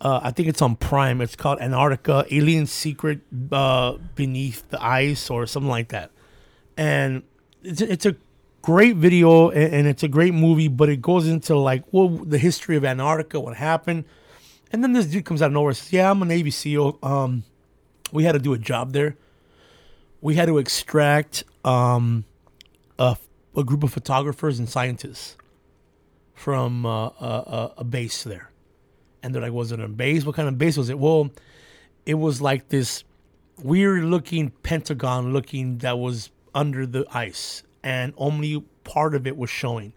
S4: Uh, I think it's on Prime. It's called Antarctica: Alien Secret uh, Beneath the Ice or something like that. And it's a, it's a great video and, and it's a great movie, but it goes into like well the history of Antarctica, what happened, and then this dude comes out of nowhere says, "Yeah, I'm a Navy SEAL. Um, we had to do a job there. We had to extract um, a, a group of photographers and scientists from uh, a, a base there." And they're like, "Was it a base? What kind of base was it?" Well, it was like this weird looking pentagon looking that was under the ice and only part of it was showing.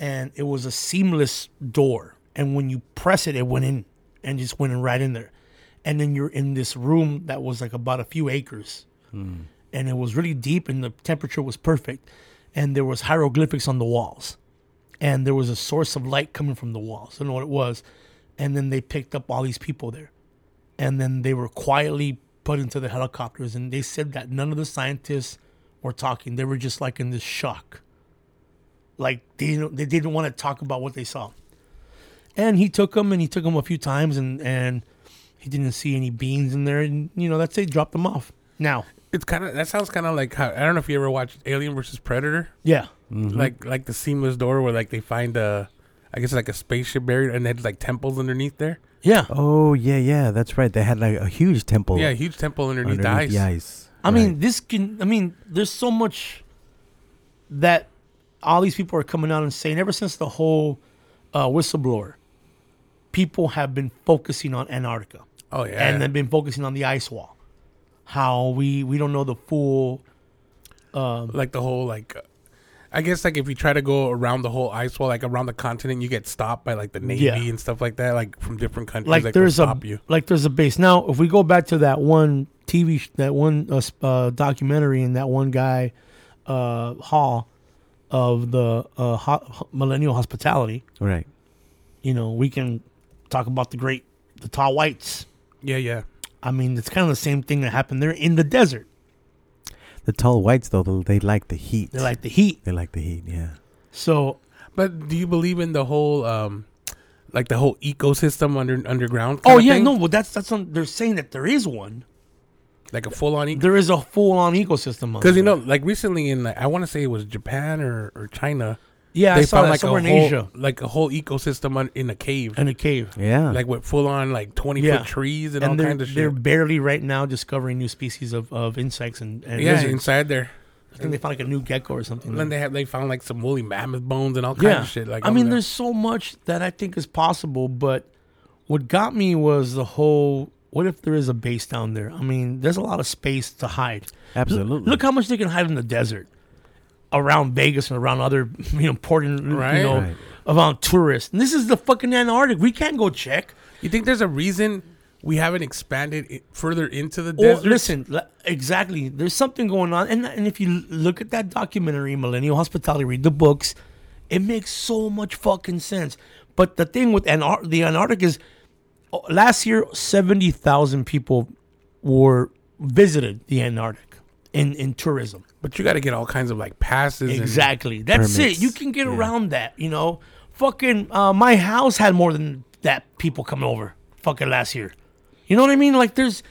S4: And it was a seamless door and when you press it it went in and just went in right in there. And then you're in this room that was like about a few acres. Hmm. And it was really deep and the temperature was perfect and there was hieroglyphics on the walls. And there was a source of light coming from the walls. I don't know what it was and then they picked up all these people there. And then they were quietly put into the helicopters and they said that none of the scientists were talking. They were just like in this shock. Like they didn't, they didn't want to talk about what they saw. And he took them and he took them a few times and and he didn't see any beans in there and you know that's it dropped them off. Now
S2: It's kind of that sounds kind of like how I don't know if you ever watched Alien versus Predator,
S4: yeah. Mm-hmm.
S2: Like like the seamless door where like they find a, I guess like a spaceship buried and there's like temples underneath there.
S4: yeah
S1: Oh yeah, yeah, that's right. They had like a huge temple.
S2: Yeah, a huge temple underneath,
S1: underneath
S2: the ice.
S1: the ice.
S4: I
S1: Right.
S4: mean, this can. I mean, there's so much that all these people are coming out and saying. Ever since the whole uh, whistleblower, people have been focusing on Antarctica
S2: Oh yeah,
S4: and they've been focusing on the ice wall. How we we don't know the full.
S2: um, like the whole like. I guess like if you try to go around the whole ice wall, like around the continent, you get stopped by like the navy
S4: Yeah.
S2: and stuff like that, like from different countries.
S4: Like
S2: that will
S4: there's a
S2: stop you.
S4: like there's a base. Now, if we go back to that one TV, sh- that one uh, uh, documentary, and that one guy, uh, Hall, of the uh, ho- Millennial Hospitality,
S1: right.
S4: you know, we can talk about the great, the tall whites.
S2: Yeah, yeah.
S4: I mean, it's kind of the same thing that happened there in the desert.
S1: The tall whites though, they like the heat.
S4: They like the heat.
S1: They like the heat. Yeah.
S4: So,
S2: But do you believe in the whole, um, like the whole ecosystem under underground?
S4: oh yeah,
S2: thing?
S4: no, well that's that's on, they're saying that there is one.
S2: like a full on ecosystem.
S4: There is a full on ecosystem.
S2: Because you know, like recently in, like, I want to say it was Japan or, or China,
S4: yeah, I saw that somewhere
S2: a
S4: in
S2: whole,
S4: Asia
S2: like a whole ecosystem un, in a cave,
S4: in a cave.
S1: Yeah.
S2: like with full on like twenty
S4: Yeah.
S2: foot trees and,
S4: and
S2: all
S4: they're,
S2: kinds of shit.
S4: they're
S2: shit.
S4: barely right now discovering new species of, of insects and, and
S2: Yeah,
S4: lizards.
S2: inside there.
S4: I think they found like a new gecko or something.
S2: And then they have they found like some woolly mammoth bones and all kinds
S4: yeah,
S2: of shit. Like
S4: I
S2: over
S4: mean,
S2: there.
S4: there's so much that I think is possible, but what got me was the whole. What if there is a base down there? I mean, there's a lot of space to hide.
S1: Absolutely.
S4: Look how much they can hide in the desert, around Vegas and around other you know important
S2: Right.
S4: you know
S1: Right.
S4: around tourists. And this is the fucking Antarctic. We can't go check.
S2: you think there's a reason we haven't expanded it further into the
S4: Or
S2: desert?
S4: listen, le- exactly. There's something going on, and and if you look at that documentary, Millennial Hospitality, read the books, it makes so much fucking sense. But the thing with Antar- the Antarctic is, oh, last year seventy thousand people were visited the Antarctic in in tourism.
S2: But you got to get all kinds of like passes. and-
S4: Exactly. That's
S1: Permits.
S4: it. You can get
S1: Yeah.
S4: around that. You know, fucking uh, my house had more than that people coming over. Fucking last year. You know what I mean? Like there's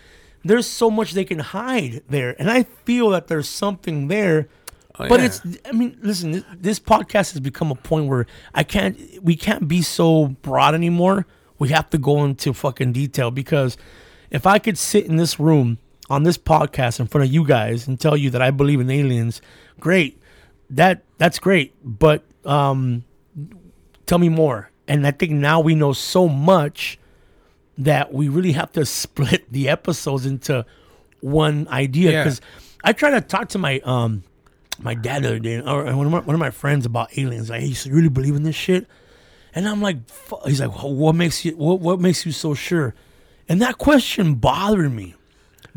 S4: there's so much they can hide there, and I feel that there's something there.
S2: Oh,
S4: but
S2: yeah.
S4: it's I mean, listen, this, this podcast has become a point where I can't we can't be so broad anymore. We have to go into fucking detail because if I could sit in this room on this podcast in front of you guys and tell you that I believe in aliens, great. That that's great. But um tell me more. And I think now we know so much that we really have to split the episodes into one idea
S2: Yeah.
S4: because I try to talk to my um my dad the other day or one of my, one of my friends about aliens like hey you really believe in this shit and I'm like he's like what makes you what what makes you so sure and that question bothered me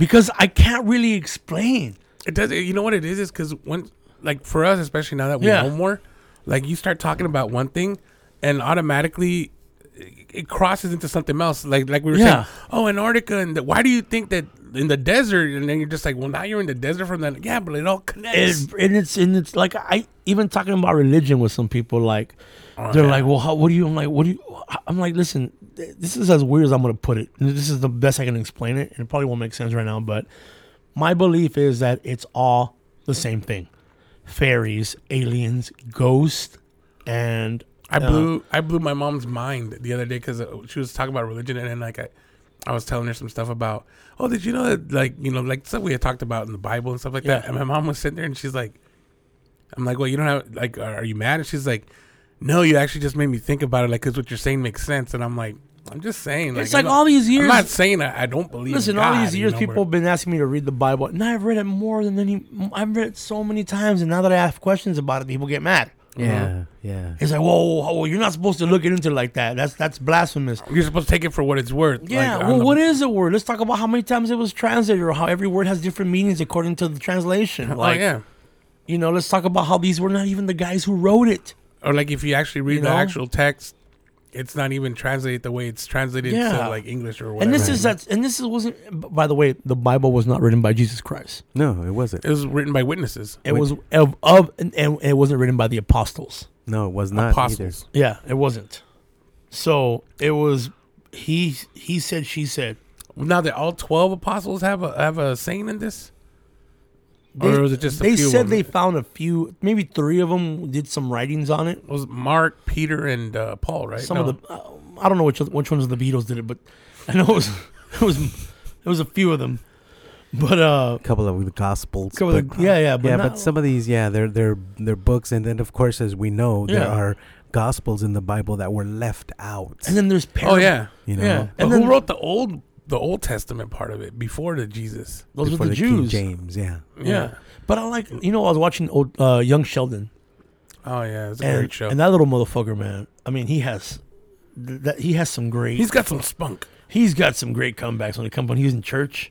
S4: because I can't really explain
S2: It does. You know what it is? Is because when, like, for us, especially now that we
S4: Yeah.
S2: know more, like, you start talking about one thing, and automatically it- it crosses into something else. Like, like we were
S4: Yeah.
S2: saying, oh, Antarctica, and the, why do you think that in the desert? And then you're just like, well, now you're in the desert from then. Yeah, but it all connects.
S4: and, and it's and it's like I even talking about religion with some people like
S2: Oh,
S4: they're like well how, what do you I'm like what do you I'm like listen this is as weird as I'm gonna put it. This is the best I can explain it, and it probably won't make sense right now. But my belief is that it's all the same thing: fairies, aliens, ghosts, and
S2: I
S4: uh,
S2: blew I blew my mom's mind the other day because she was talking about religion and then like I, I was telling her some stuff about oh did you know that like you know like stuff we had talked about in the Bible and stuff like that and my mom was sitting there and she's like I'm like well you don't have like are are you mad and she's like no you actually just made me think about it like because what you're saying makes sense and I'm like I'm just saying
S4: It's
S2: I'm
S4: like
S2: not-
S4: all these years.
S2: I'm not saying I, I don't believe it.
S4: Listen,
S2: in
S4: all
S2: God,
S4: these
S2: you
S4: years,
S2: know,
S4: people have been asking me to read the Bible, and I've read it more than any. I've read it so many times, and now that I ask questions about it, people get mad.
S1: Yeah, uh-huh. yeah.
S4: It's like, whoa, whoa, whoa, you're not supposed to look into it like that. That's that's blasphemous.
S2: you're supposed to take it for what it's worth
S4: Yeah,
S2: like,
S4: well,
S2: the-
S4: what is a word? Let's talk about how many times it was translated, or how every word has different meanings according to the translation.
S2: oh
S4: Like,
S2: yeah
S4: you know, let's talk about how these were not even the guys who wrote it.
S2: or like if you actually read
S4: You
S2: the actual text it's not even translated the way it's translated
S4: Yeah.
S2: to like English or whatever.
S4: And this is that. And this is, wasn't. By the way, the Bible was not written by Jesus Christ.
S1: No, it wasn't.
S2: It was written by witnesses.
S4: It
S1: Wait.
S4: was of, of and, and it wasn't written by the apostles.
S1: No, it was not
S2: apostles.
S4: Yeah, it wasn't. So it was. He he said. She said.
S2: Now that all twelve apostles have a have a saying in this,
S4: They,
S2: or was it just a
S4: they
S2: few?
S4: said
S2: of
S4: they found a few, maybe three of them did some writings on it.
S2: It was Mark, Peter, and uh, Paul, right?
S4: Some
S2: No.
S4: of the, uh, I don't know which which ones of the Beatles did it, but I know it was it was it was a few of them. But uh,
S1: A couple of the gospels.
S4: couple
S1: but-
S4: the- yeah, yeah, but
S1: yeah,
S4: not-
S1: but some of these, yeah, they're they're they're books, and then of course, as we know, there are gospels in the Bible that were left out.
S4: and then there's
S2: Oh yeah,
S1: you know,
S4: yeah.
S2: and
S4: And
S2: who wrote the old the Old Testament part of it before the Jesus?
S4: those
S1: before
S4: were the,
S1: King
S4: Jews.
S1: James, yeah.
S4: Yeah. but I like you know I was watching old uh, Young Sheldon
S2: Oh yeah, it's a
S4: and,
S2: great show.
S4: and that little motherfucker man. I mean he has th- that he has some great.
S2: He's got some spunk.
S4: he's got some great comebacks when it comes when he's in church.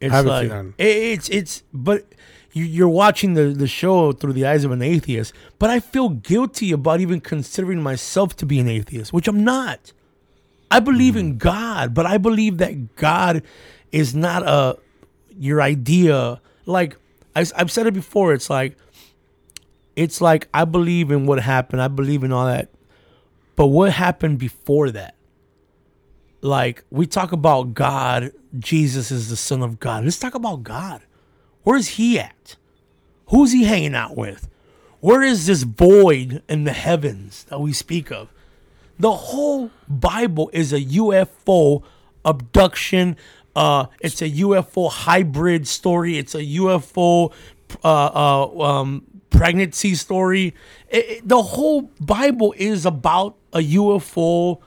S4: It's
S2: haven't
S4: like
S2: seen that.
S4: it- it's it's but you, you're watching the the show through the eyes of an atheist. But I feel guilty about even considering myself to be an atheist, which I'm not. I believe in God, but I believe that God is not a your idea. Like I, I've said it before, it's like it's like I believe in what happened. I believe in all that, but what happened before that? Like we talk about God, Jesus is the Son of God. Let's talk about God. Where's he at? Who's he hanging out with? Where is this void in the heavens that we speak of? The whole Bible is a UFO abduction. Uh, it's a UFO hybrid story. It's a UFO uh, uh, um, pregnancy story. It- it- the whole Bible is about a UFO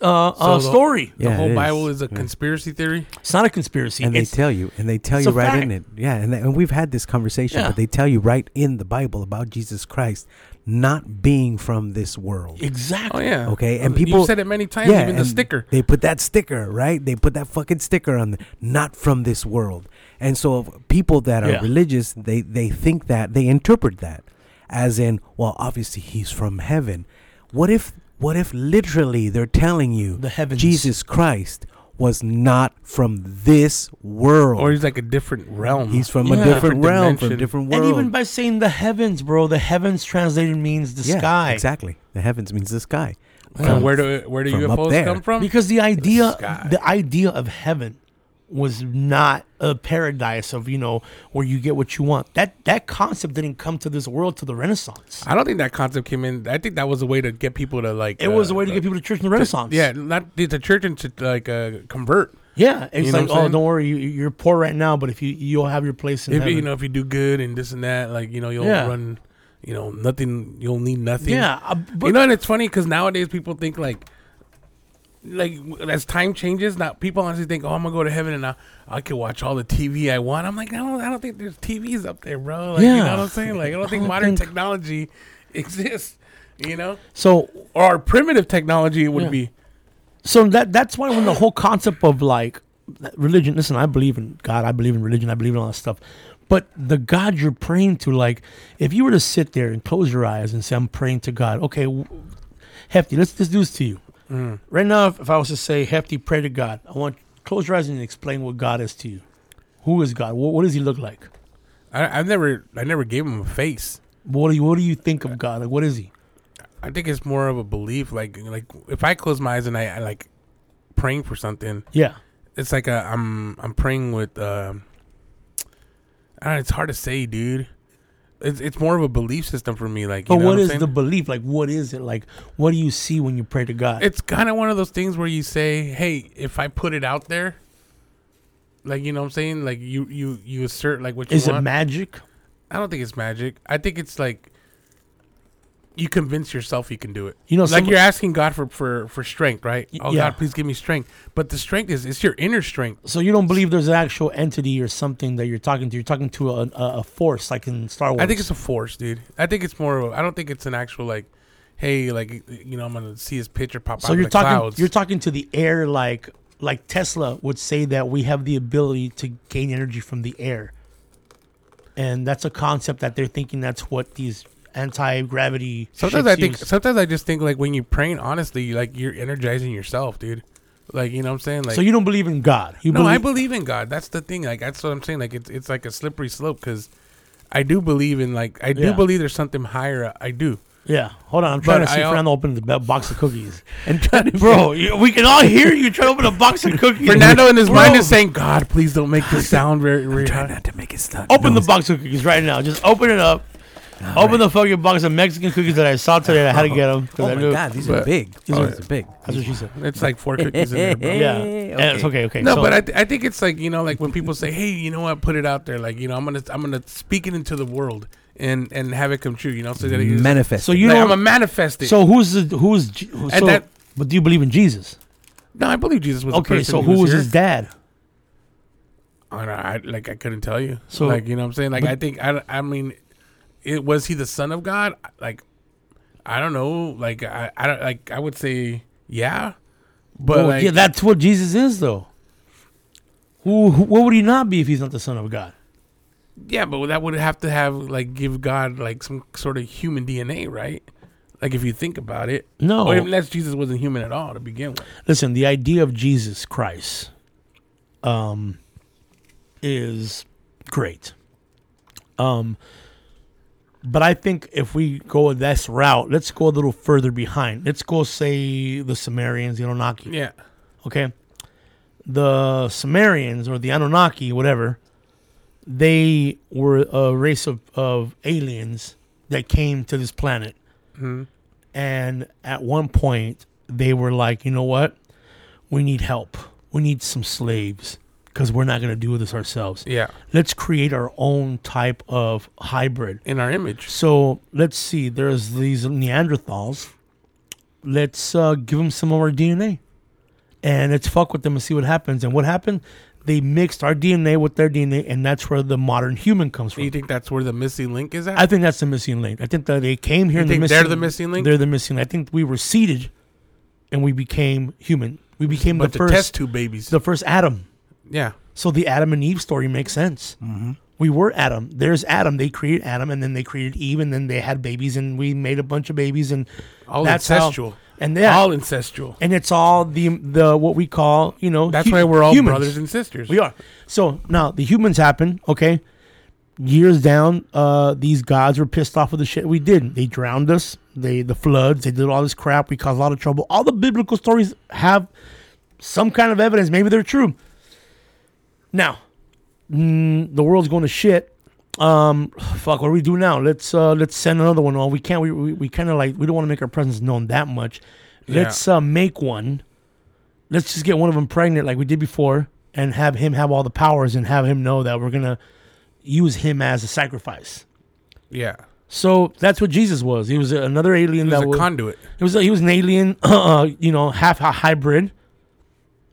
S4: uh, uh,
S2: So the-
S4: story.
S2: The
S1: Yeah,
S2: whole
S1: it
S2: Bible
S1: is.
S2: is a
S1: Yeah.
S2: conspiracy theory.
S4: It's not a conspiracy.
S1: And they tell you, and they tell you right
S4: fact.
S1: in it, yeah. And, and we've had this conversation,
S4: Yeah.
S1: but they tell you right in the Bible about Jesus Christ not being from this world.
S2: Oh
S4: exactly.
S2: yeah.
S1: Okay, and
S2: You
S1: people
S2: said it many times. even the sticker.
S1: They put that sticker, right? They put that fucking sticker on the not from this world. And so if people that are
S4: Yeah.
S1: religious, they they think that they interpret that as in, well, obviously he's from heaven. What if what if literally they're telling you
S4: The heavens.
S1: Jesus Christ was not from this world.
S2: Or he's like a different realm.
S1: he's from
S4: Yeah.
S1: a different
S2: Different
S1: realm, from a
S2: dimension.
S1: different
S4: And even by saying the heavens, bro, the heavens translated means the
S1: yeah,
S4: sky.
S1: Exactly. The heavens means the sky.
S2: And where do where do
S1: from up
S2: UFOs
S1: there.
S2: come from?
S4: Because the idea,
S2: sky.
S4: the idea of heaven was not a paradise of you know where you get what you want. That that concept didn't come to this world to the Renaissance.
S2: I don't think that concept came in. I think that was a way to get people to like.
S4: It was
S2: uh,
S4: a way to get people to church in the Renaissance.
S2: Yeah, not the church and to like uh, convert.
S4: yeah. It's
S2: You know
S4: like, oh, don't worry, you, you're poor right now, but if you you'll have your place in
S2: If
S4: heaven.
S2: you know if you do good and this and that, like you know you'll
S4: Yeah.
S2: run. You know nothing. You'll need nothing.
S4: yeah, uh, but
S2: you know, and it's funny because nowadays people think like, like as time changes, now people honestly think, oh, I'm gonna go to heaven and I, I can watch all the TV I want. I'm like, I don't, I don't think there's TVs up there, bro. Like, you know what I'm saying? Like, I don't think
S4: don't
S2: modern
S4: think-
S2: technology exists. You know,
S4: so
S2: or primitive technology would
S4: Yeah.
S2: be.
S4: so that that's why when the whole concept of like religion listen i believe in god i believe in religion i believe in all that stuff but the god you're praying to like if you were to sit there and close your eyes and say i'm praying to god okay w- hefty let's just do this to you
S2: Mm.
S4: right now if, if i was to say hefty pray to god i want close your eyes and explain what god is to you who is god what, what does he look like
S2: I, I've never, I never gave him a face.
S4: what do you what do you think of god like what is he
S2: I think it's more of a belief. Like like if I close my eyes and I, I like praying for something,
S4: Yeah.
S2: it's like a, I'm I'm praying with. Um, I don't know, it's hard to say, dude. It's it's more of a belief system for me. Like, you
S4: But
S2: know
S4: what
S2: I'm saying?
S4: the belief? Like, what is it? Like, what do you see when you pray to God?
S2: It's kind of one of those things where you say, "Hey, if I put it out there, like you know, what I'm saying, like you you you assert like what you
S4: is it magic?
S2: I don't think it's magic. I think it's like you convince yourself you can do it.
S4: You know,
S2: like you're asking God for for for strength, right? Oh
S4: yeah.
S2: God, please give me strength. But the strength is it's your inner strength.
S4: So you don't believe there's an actual entity or something that you're talking to? You're talking to a, a, a force, like in Star Wars.
S2: I think it's a force, dude. I think it's more. Of a, I don't think it's an actual like, hey, like you know, I'm gonna see his picture pop
S4: so
S2: out
S4: you're
S2: of the
S4: talking.
S2: clouds.
S4: You're talking to the air, like like Tesla would say that we have the ability to gain energy from the air, and that's a concept that they're thinking that's what these anti gravity.
S2: Sometimes I think. Sometimes I just think like when you're praying honestly, like you're energizing yourself, dude. Like you know what I'm saying? Like
S4: so. You don't believe in God. You
S2: no,
S4: believe,
S2: I believe in God. That's the thing. Like that's what I'm saying. Like it's it's like a slippery slope because I do believe in like I do
S4: Yeah.
S2: believe there's something higher. I do.
S4: Yeah. Hold on. I'm trying
S2: But
S4: to see
S2: I al-
S4: Fernando open the box of cookies.
S2: And trying to
S4: Bro, we can all hear you trying to open a box of cookies.
S2: Fernando in his
S4: Bro,
S2: mind is saying, "God, please don't make this sound very, very
S1: Try
S2: high."
S1: not to make it stop.
S4: Open the box of cookies right now. Just open it up. Open the fucking box of Mexican cookies that I saw today. I had to get them.
S1: Oh
S4: I
S1: my
S4: knew
S1: god, these
S2: But-
S1: are big. These
S2: Oh,
S1: are big.
S4: That's what she said.
S2: It's like four cookies in there, bro.
S4: Yeah.
S1: Hey,
S4: And it's okay. Okay.
S2: No,
S4: so-
S2: but I, th- I think it's like you know, like when people say, "Hey, you know what? Put it out there." Like you know, I'm gonna I'm gonna speak it into the world and and have it come true. You know, so that it is,
S1: Manifest.
S4: So
S1: it.
S4: you
S2: like,
S4: know.
S2: I'm a manifest it.
S4: so who's the who's Je- who,
S2: And
S4: so,
S2: that-
S4: But do you believe in Jesus?
S2: no, I believe Jesus was. a
S4: Okay.
S2: person
S4: So
S2: who
S4: who was
S2: here.
S4: his dad?
S2: I, don't know, I like I couldn't tell you.
S4: So-
S2: like you know what I'm saying. Like
S4: but-
S2: I think I I mean, it was he the son of God? Like I don't know. Like I I don't like I would say yeah, but
S4: Well,
S2: like
S4: yeah, that's what Jesus is, though. Who, who? What would he not be if he's not the son of God?
S2: yeah, but that would have to have like give God like some sort of human DNA, right? Like if you think about it,
S4: No.
S2: or unless Jesus wasn't human at all to begin with.
S4: Listen, the idea of Jesus Christ, um, is great. Um, but I think if we go this route, let's go a little further behind. Let's go say the Sumerians, the Anunnaki.
S2: Yeah,
S4: Okay, the Sumerians or the Anunnaki, whatever, they were a race of, of aliens that came to this planet.
S2: Mhm.
S4: And at one point, they were like, you know what? We need help. We need some slaves because we're not going to do this ourselves.
S2: yeah,
S4: Let's create our own type of hybrid.
S2: in our image.
S4: So let's see. There's these Neanderthals. Let's uh, give them some of our DNA, and let's fuck with them and see what happens. And what happened? They mixed our DNA with their DNA, and that's where the modern human comes from.
S2: Do you think that's where the missing link is at?
S4: I think that's the missing link. I think that they came here.
S2: You
S4: and the missing,
S2: they're the missing link?
S4: They're the missing. link. I think we were seeded, and we became human. We became
S2: but
S4: the
S2: the
S4: first,
S2: test tube babies.
S4: the first Adam.
S2: Yeah,
S4: So the Adam and Eve story makes sense.
S1: Mm-hmm.
S4: We were Adam. There's Adam. They created Adam, and then they created Eve, and then they had babies, and we made a bunch of babies, and
S2: all
S4: That's how-
S2: ancestral.
S4: and yeah,
S2: All ancestral.
S4: and it's all the the what we call you know.
S2: That's
S4: hu-
S2: why we're all
S4: humans.
S2: brothers and sisters.
S4: We are. So now the humans happen. Okay, years down, uh, these gods were pissed off with the shit we did. They drowned us. They the floods. They did all this crap. We caused a lot of trouble. All the biblical stories have some kind of evidence. Maybe they're true. Now, mm, the world's going to shit. Um, fuck. What do we do now? Let's uh, let's send another one. Well, we can't. We we, we kind of like we don't want to make our presence known that much. Let's uh, make one. Let's just get one of them pregnant like we did before, and have him have all the powers, and have him know that we're gonna use him as a sacrifice.
S2: Yeah,
S4: So that's what Jesus was. He was another alien
S2: he was
S4: that
S2: a
S4: was.
S2: conduit.
S4: He was he was an alien, uh, you know, half a hybrid,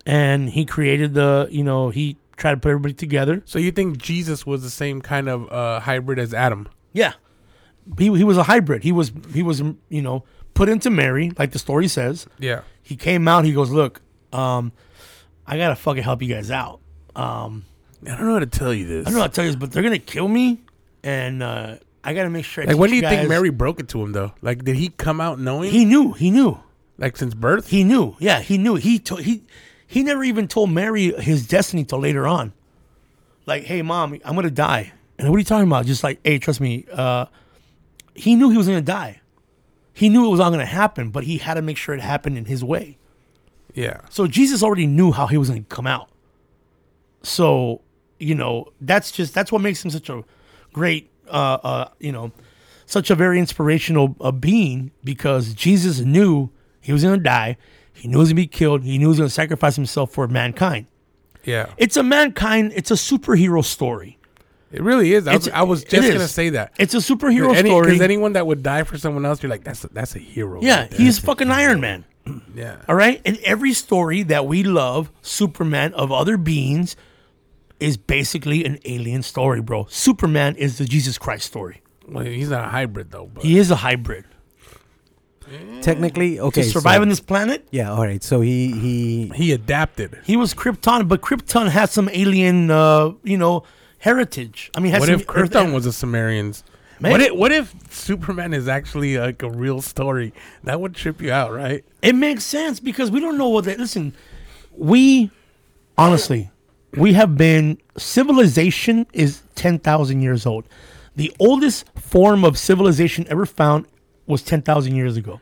S4: and he created the, you know, he tried to put everybody together.
S2: So you think Jesus was the same kind of uh, hybrid as Adam?
S4: Yeah, he he was a hybrid. He was he was you know put into Mary, like the story says.
S2: Yeah.
S4: He came out. He goes, look, um, I gotta fucking help you guys out. Um,
S2: I don't know how to tell you this.
S4: I don't know how to tell you this, but they're gonna kill me, and uh, I gotta make sure. I
S2: Like, when do you think Mary broke it to him though? Like, did he come out knowing?
S4: He knew. He knew.
S2: like since birth?
S4: He knew. Yeah, he knew. He told he he never even told Mary his destiny till later on. Like, hey mom, I'm gonna die. And what are you talking about? Just like, hey, trust me. Uh, he knew he was gonna die. He knew it was all to happen, but he had to make sure it happened in his way.
S2: Yeah.
S4: So Jesus already knew how he was to come out. So, you know, that's just that's what makes him such a great uh uh, you know, such a very inspirational uh, being because Jesus knew he was going to die. He knew he was going to be killed. He knew he was going to sacrifice himself for mankind.
S2: Yeah.
S4: It's a mankind, it's a superhero story.
S2: It really is. I was, I was just gonna say that.
S4: It's a superhero
S2: Any,
S4: story.
S2: Because anyone that would die for someone else, you're like, that's a, that's a hero.
S4: yeah,
S2: right
S4: he's fucking Iron Man.
S2: yeah.
S4: All right. And every story that we love, Superman of other beings, is basically an alien story, bro. Superman is the Jesus Christ story.
S2: Well, he's not a hybrid though. But
S4: He is a hybrid.
S1: Technically, okay.
S4: to survive
S1: so-
S4: on this planet,
S1: Yeah, all right. So he he
S2: he adapted.
S4: he was Krypton, but Krypton has some alien, uh, you know, heritage. I mean, has
S2: What
S4: some
S2: if Krypton was a Sumerians?
S4: Man.
S2: What if, what if Superman is actually like a real story? That would trip you out, right?
S4: It makes sense because we don't know what they listen. We honestly, we have been civilization is ten thousand years old. The oldest form of civilization ever found was ten thousand years ago.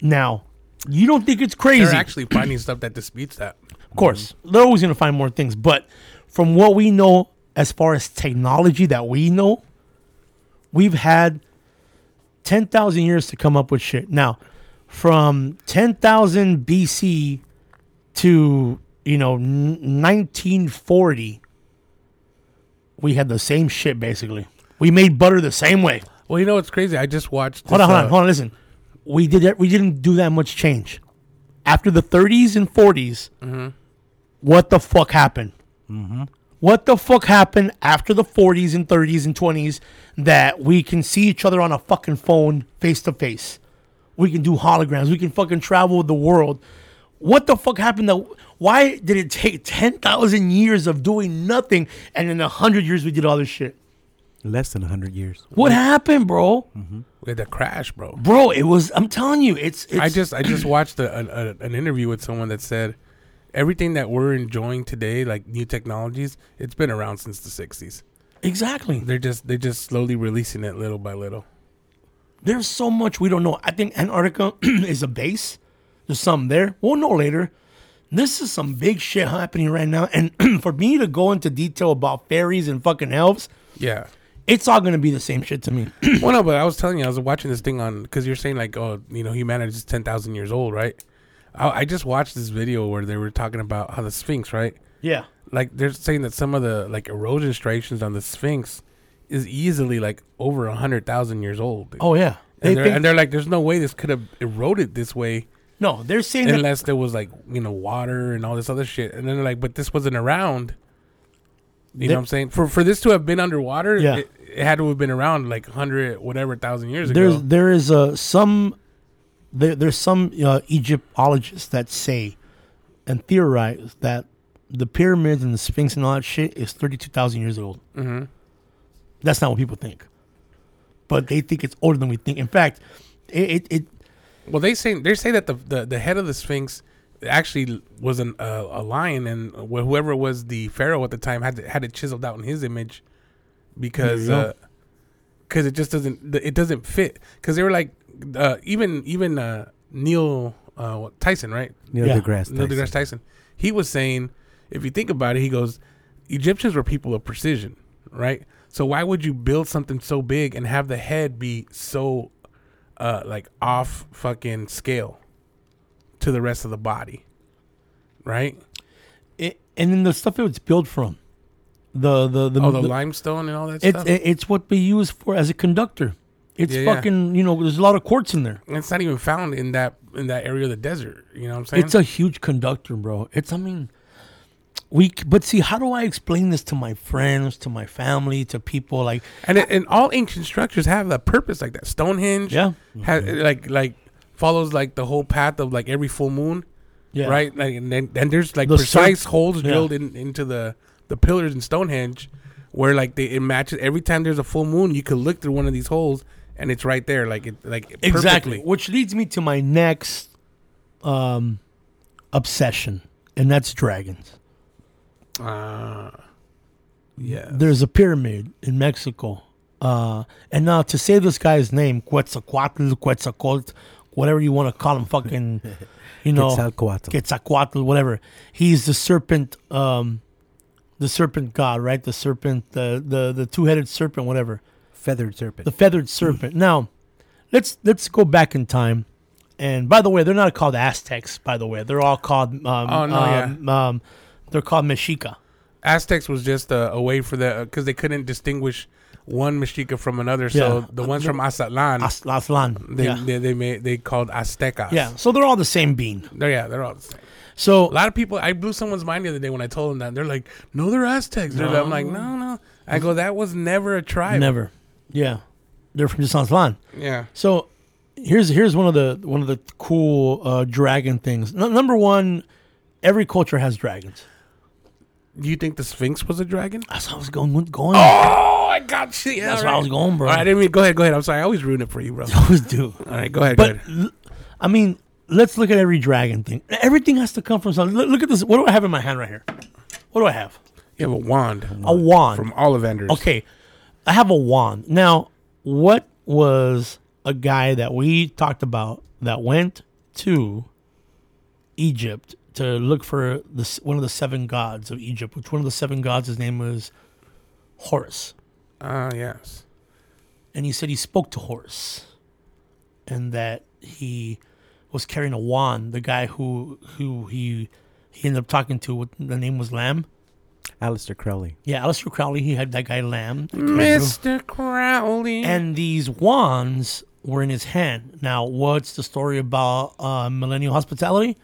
S4: Now, you don't think it's crazy?
S2: They're actually finding stuff that disputes that.
S4: of course, they're always going to find more things. But from what we know, as far as technology that we know, we've had 10,000 years to come up with shit. Now, from 10,000 BC to, you know, n- 1940, we had the same shit basically. We made butter the same way.
S2: Well, you know what's crazy? I just watched.
S4: Hold
S2: this,
S4: on, hold on,
S2: uh,
S4: hold on. Listen, we did it. We didn't do that much change after the 30s and 40s. What the fuck happened? What the fuck happened after the 40s and 30s and 20s that we can see each other on a fucking phone face to face? We can do holograms. We can fucking travel the world. What the fuck happened? That why did it take 10,000 years of doing nothing and in 100 years we did all this shit?
S1: Less than hundred years.
S4: What happened, bro? Mm-hmm.
S2: We had to crash, bro.
S4: Bro, it was. I'm telling you, it's. it's
S2: I just I just watched a, an a, an interview with someone that said everything that we're enjoying today, like new technologies, it's been around since the '60s.
S4: exactly.
S2: They're just they're just slowly releasing it little by little.
S4: There's so much we don't know. I think Antarctica is a base. There's something there. We'll know later. This is some big shit happening right now, and for me to go into detail about fairies and fucking elves,
S2: Yeah.
S4: It's all gonna be the same shit to me.
S2: well, no, but I was telling you, I was watching this thing on because you're saying like, oh, you know, humanity is ten thousand years old, right? I, I just watched this video where they were talking about how the Sphinx, right?
S4: yeah.
S2: Like they're saying that some of the like erosion striations on the Sphinx is easily like over a hundred thousand years old.
S4: Oh yeah.
S2: And, they're,
S4: think,
S2: and they're like, there's no way this could have eroded this way
S4: no, they're saying that.
S2: unless there was like you know water and all this other shit. And then they're like, but this wasn't around. You know what I'm saying? For for this to have been underwater,
S4: Yeah.
S2: it, it had to have been around like hundred whatever thousand years
S4: There's
S2: ago.
S4: there is uh, some there, there's some uh, Egyptologists that say and theorize that the pyramids and the Sphinx and all that shit is thirty two thousand years old.
S2: hmm
S4: That's not what people think, but they think it's older than we think. In fact, it it, it
S2: Well, they say they say that the, the the head of the Sphinx actually was an, uh, a lion, and wh- whoever was the pharaoh at the time had to, had it chiseled out in his image because
S4: There you go.
S2: because it just doesn't it doesn't fit. Because they were like uh, even even uh, Neil uh, Tyson, right?
S1: Neil
S4: Yeah.
S1: deGrasse
S2: Neil
S1: Tyson.
S2: deGrasse Tyson. He was saying, if you think about it, he goes, Egyptians were people of precision, right? So why would you build something so big and have the head be so, uh, like off fucking scale to the rest of the body, right?
S4: it and then the stuff it was built from, the the the,
S2: Oh, the
S4: the-
S2: limestone and all that
S4: it's
S2: stuff.
S4: it, it's what we use for as a conductor. It's
S2: Yeah, yeah.
S4: fucking you know there's a lot of quartz in there.
S2: And it's not even found in that in that area of the desert. You know what I'm saying?
S4: It's a huge conductor, bro. It's I mean, we. But see, how do I explain this to my friends, to my family, to people? Like,
S2: and it, and all ancient structures have a purpose like that. Stonehenge,
S4: Yeah.
S2: has, mm-hmm. like like follows like the whole path of like every full moon.
S4: yeah,
S2: right? Like, and then and there's like
S4: The
S2: precise
S4: cir-
S2: holes
S4: yeah.
S2: drilled in, into the the pillars in Stonehenge, where like they it matches every time there's a full moon, you could look through one of these holes and it's right there, like it like
S4: exactly.
S2: perfectly.
S4: Which leads me to my next um obsession, and that's dragons.
S2: Uh, yeah,
S4: There's a pyramid in Mexico. Uh, and now to say this guy's name, Quetzalcoatl, Quetzalcoatl, whatever you want to call him, fucking, you know,
S1: Quetzalcoatl.
S4: Quetzalcoatl, whatever. He's the serpent, um, the serpent god, right? The serpent, the the the two headed serpent, whatever
S1: Feathered serpent.
S4: the feathered serpent. now, let's let's go back in time. And by the way, they're not called Aztecs. By the way, they're all called. Um,
S2: Oh, no,
S4: um, um, they're called Mexica.
S2: Aztecs was just a, a way for the because they couldn't distinguish one Mexica from another. So the ones from Aztlan,
S4: Aztlan.
S2: they, they they made they called Aztecas.
S4: yeah. So they're all the same bean.
S2: They're, yeah, they're all the same.
S4: So
S2: A lot of people, I blew someone's mind the other day when I told them that. They're like, "No, they're Aztecs." They're, I'm like, "No, no." I go, "That was never a tribe."
S4: never. Yeah, they're from just Aztlan.
S2: Yeah.
S4: So here's here's one of the one of the cool uh, dragon things. N- number one, every culture has dragons.
S2: Do you think the Sphinx was a dragon?
S4: That's how I was going. going.
S2: Oh, I got you. Yeah,
S4: That's
S2: all
S4: where I was going, bro.
S2: All right, I didn't mean. Go ahead. Go ahead. I'm sorry. I always ruin it for you, bro.
S4: I always do.
S2: All right, go ahead. Go
S4: But
S2: ahead.
S4: l- I mean, let's look at every dragon thing. Everything has to come from something. Look, look at this. What do I have in my hand right here? What do I have?
S2: You have a wand
S4: A wand.
S2: from Ollivanders.
S4: Okay, I have a wand. Now, what was a guy that we talked about that went to Egypt to look for this one of the seven gods of Egypt? Which one of the seven gods? His name was Horus,
S2: Ah, yes.
S4: and he said he spoke to Horus, and that he was carrying a wand. The guy who who he he ended up talking to, what the name was Lam.
S1: Aleister Crowley.
S4: Yeah, Aleister Crowley. He had that guy Lam.
S2: Mr. Crowley.
S4: and these wands were in his hand. Now, what's the story about uh, millennial hospitality?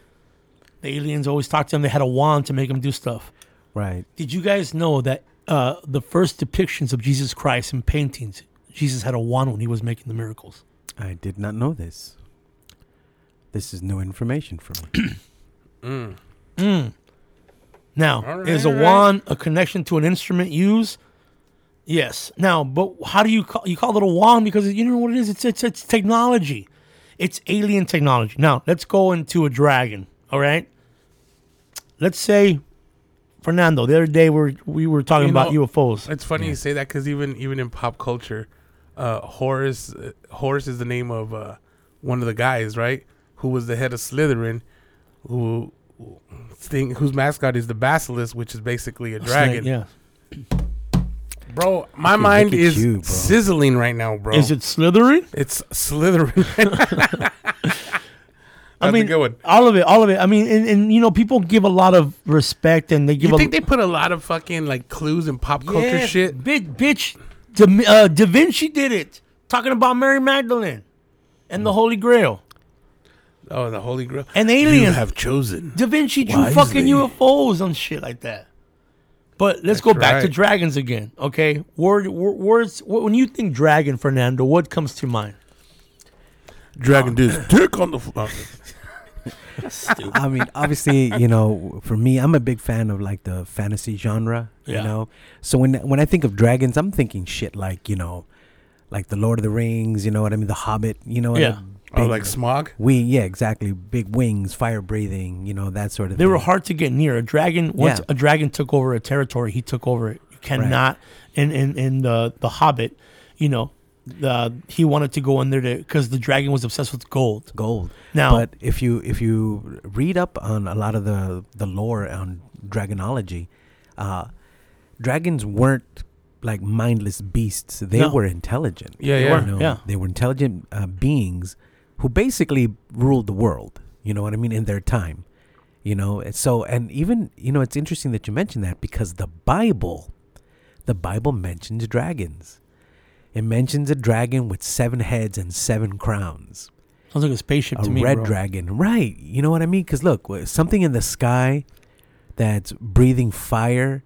S4: The aliens always talk to him. They had a wand to make him do stuff.
S1: Right.
S4: Did you guys know that uh, the first depictions of Jesus Christ in paintings, Jesus had a wand when he was making the miracles?
S1: I did not know this. This is new information for me.
S2: Mm.
S4: Mm. Now,
S2: All right,
S4: is a
S2: all right.
S4: wand a connection to an instrument used? Yes. Now, but how do you call you call it a wand because you know what it is? It's it's it's technology. It's alien technology. Now, let's go into a dragon. All right. Let's say, Fernando. The other day we were, we were talking
S2: You
S4: about
S2: know,
S4: UFOs.
S2: It's funny you say that because even even in pop culture, uh, Horus uh, Horus is the name of uh, one of the guys, right? Who was the head of Slytherin, who thing whose mascot is the basilisk, which is basically a dragon.
S4: Yeah.
S2: Bro, my
S1: Look
S2: mind is
S1: you,
S2: sizzling right now, bro.
S4: Is it Slytherin?
S2: It's Slytherin.
S4: I mean,
S2: a good
S4: all of it, all of it. I mean, and, and you know, people give a lot of respect and they give
S2: You
S4: a
S2: think they put a lot of fucking like clues in pop culture
S4: Yeah,
S2: shit?
S4: Bitch, bitch da, uh, da Vinci did it. Talking about Mary Magdalene and the Holy Grail.
S2: Oh, the Holy Grail.
S4: And aliens.
S2: have chosen.
S4: Da Vinci drew
S2: Wisely.
S4: fucking UFOs and shit like that. But let's
S2: That's
S4: go back to dragons again, okay? Word, wor- words. When you think dragon, Fernando, what comes to mind?
S2: Dragon dude's dick on the. F- oh,
S1: I mean, obviously, you know, for me, I'm a big fan of like the fantasy genre.
S4: Yeah.
S1: You know, so when when I think of dragons, I'm thinking shit like you know, like the Lord of the Rings. You know what I mean? The Hobbit. You know?
S4: Yeah.
S2: oh, like Smaug.
S1: wing. Yeah, exactly. Big wings, fire breathing. You know that sort of. Thing.
S4: They
S1: thing.
S4: were hard to get near. A dragon, once
S1: Yeah.
S4: a dragon took over a territory, he took over it. You cannot. In in in the the Hobbit, you know, he wanted to go in there to because the dragon was obsessed with gold.
S1: gold.
S4: Now,
S1: But if you if you read up on a lot of the the lore on dragonology, uh, dragons weren't like mindless beasts. They
S4: No.
S1: were intelligent.
S2: Yeah,
S1: You
S2: yeah.
S1: know,
S4: Yeah.
S1: They were intelligent uh, beings who basically ruled the world. You know what I mean? In their time. You know, so and even you know it's interesting that you mentioned that because the Bible, the Bible mentions dragons. It mentions a dragon with seven heads and seven crowns
S4: sounds like a spaceship
S1: a
S4: to me.
S1: red
S4: bro.
S1: dragon right you know what i mean because look something in the sky that's breathing fire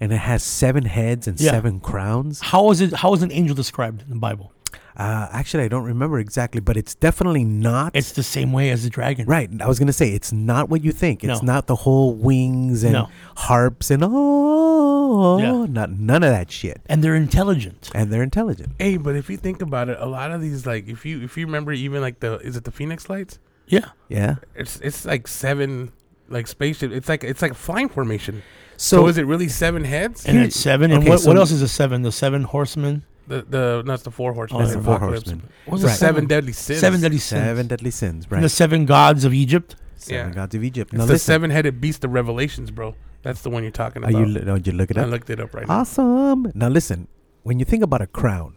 S1: and it has seven heads and
S4: Yeah.
S1: seven crowns
S4: How is it? How is an angel described in the Bible?
S1: uh, actually i don't remember exactly but it's definitely not
S4: It's the same way as the dragon.
S1: right i was gonna say it's not what you think it's
S4: No.
S1: not the whole wings and
S4: No.
S1: harps and oh
S4: Yeah.
S1: not none of that shit
S4: And they're intelligent.
S1: and they're intelligent
S2: Hey, but if you think about it, a lot of these like if you if you remember even like the is it the Phoenix Lights?
S4: Yeah.
S1: yeah
S2: It's it's like seven like spaceship. It's like it's like a flying formation. So,
S1: so,
S2: is it really seven heads?
S4: And
S1: Here-
S4: it's seven. And
S1: okay,
S4: what,
S1: so-
S4: what else is a seven? The seven horsemen.
S2: The the that's the four horsemen.
S1: Oh, that's
S2: of
S1: the four
S2: Apocalypse.
S1: horsemen.
S4: What's
S2: The
S4: the
S2: seven deadly sins.
S4: Seven deadly sins.
S1: Seven deadly sins,
S4: And
S1: right?
S4: the seven gods of Egypt.
S1: Seven
S2: Yeah.
S1: gods of Egypt.
S2: It's
S1: Now
S2: the
S1: listen,
S2: seven-headed beast of Revelations, bro. That's the one you're talking
S1: are
S2: about.
S1: you? li- Oh, you look it up?
S2: I looked it up right now.
S1: Awesome. Now listen, when you think about a crown,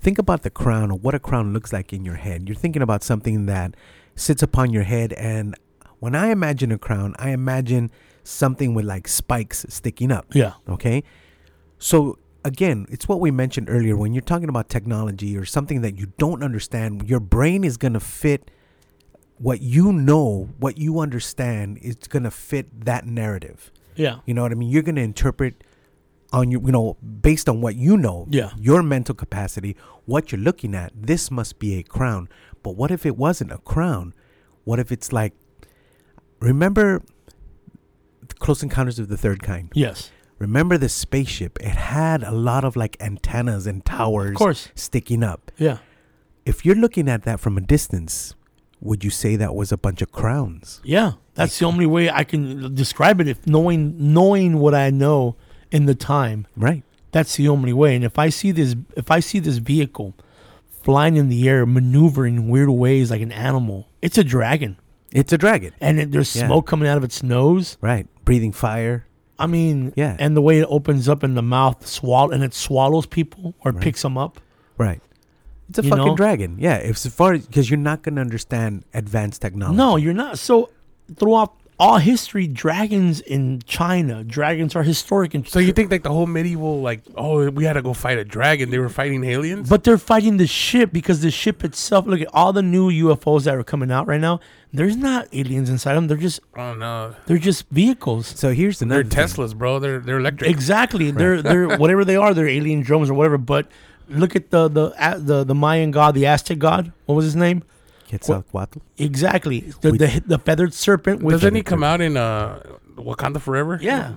S1: think about the crown or what a crown looks like in your head. You're thinking about something that sits upon your head and when I imagine a crown, I imagine something with like spikes sticking up,
S4: Yeah.
S1: okay? So again, it's what we mentioned earlier when you're talking about technology or something that you don't understand, your brain is going to fit what you know, what you understand is going to fit that narrative.
S4: Yeah.
S1: You know what I mean? You're going to interpret on your, you know, based on what you know,
S4: Yeah.
S1: your mental capacity, what you're looking at. This must be a crown. But what if it wasn't a crown? What if it's like, remember Close Encounters of the Third Kind?
S4: Yes.
S1: Remember the spaceship? It had a lot of like antennas and towers
S4: Of course.
S1: sticking up.
S4: Yeah.
S1: If you're looking at that from a distance, would you say that was a bunch of crowns?
S4: Yeah. That's the only way I can describe it. If knowing knowing what I know in the time,
S1: Right.
S4: that's the only way. And if I see this, if I see this vehicle flying in the air, maneuvering in weird ways like an animal, it's a dragon,
S1: It's a dragon.
S4: and it, there's
S1: Yeah.
S4: smoke coming out of its nose.
S1: Right. Breathing fire.
S4: I mean,
S1: Yeah.
S4: And the way it opens up in the mouth, swallow, and it swallows people or
S1: Right.
S4: picks them up.
S1: Right. It's a
S4: You
S1: fucking
S4: know?
S1: dragon. Yeah. If as far as because you're not gonna understand advanced technology.
S4: No, you're not. So throughout all history, dragons in China, dragons are historic. In
S2: So you think like the whole medieval like oh we had to go fight a dragon? They were fighting aliens.
S4: But they're fighting the ship because the ship itself. Look at all the new UFOs that are coming out right now. There's not aliens inside them. They're just
S2: oh no,
S4: they're just vehicles.
S1: So here's the
S2: they're
S1: thing.
S2: Teslas, bro. They're they're electric.
S4: Exactly. They're they're whatever they are. They're alien drones or whatever. But look at the the a- the the Mayan god, the Aztec god. What was his name?
S1: Quetzalcoatl.
S4: Exactly. The the, the feathered serpent. With
S2: Doesn't he come out in uh Wakanda Forever?
S4: Yeah.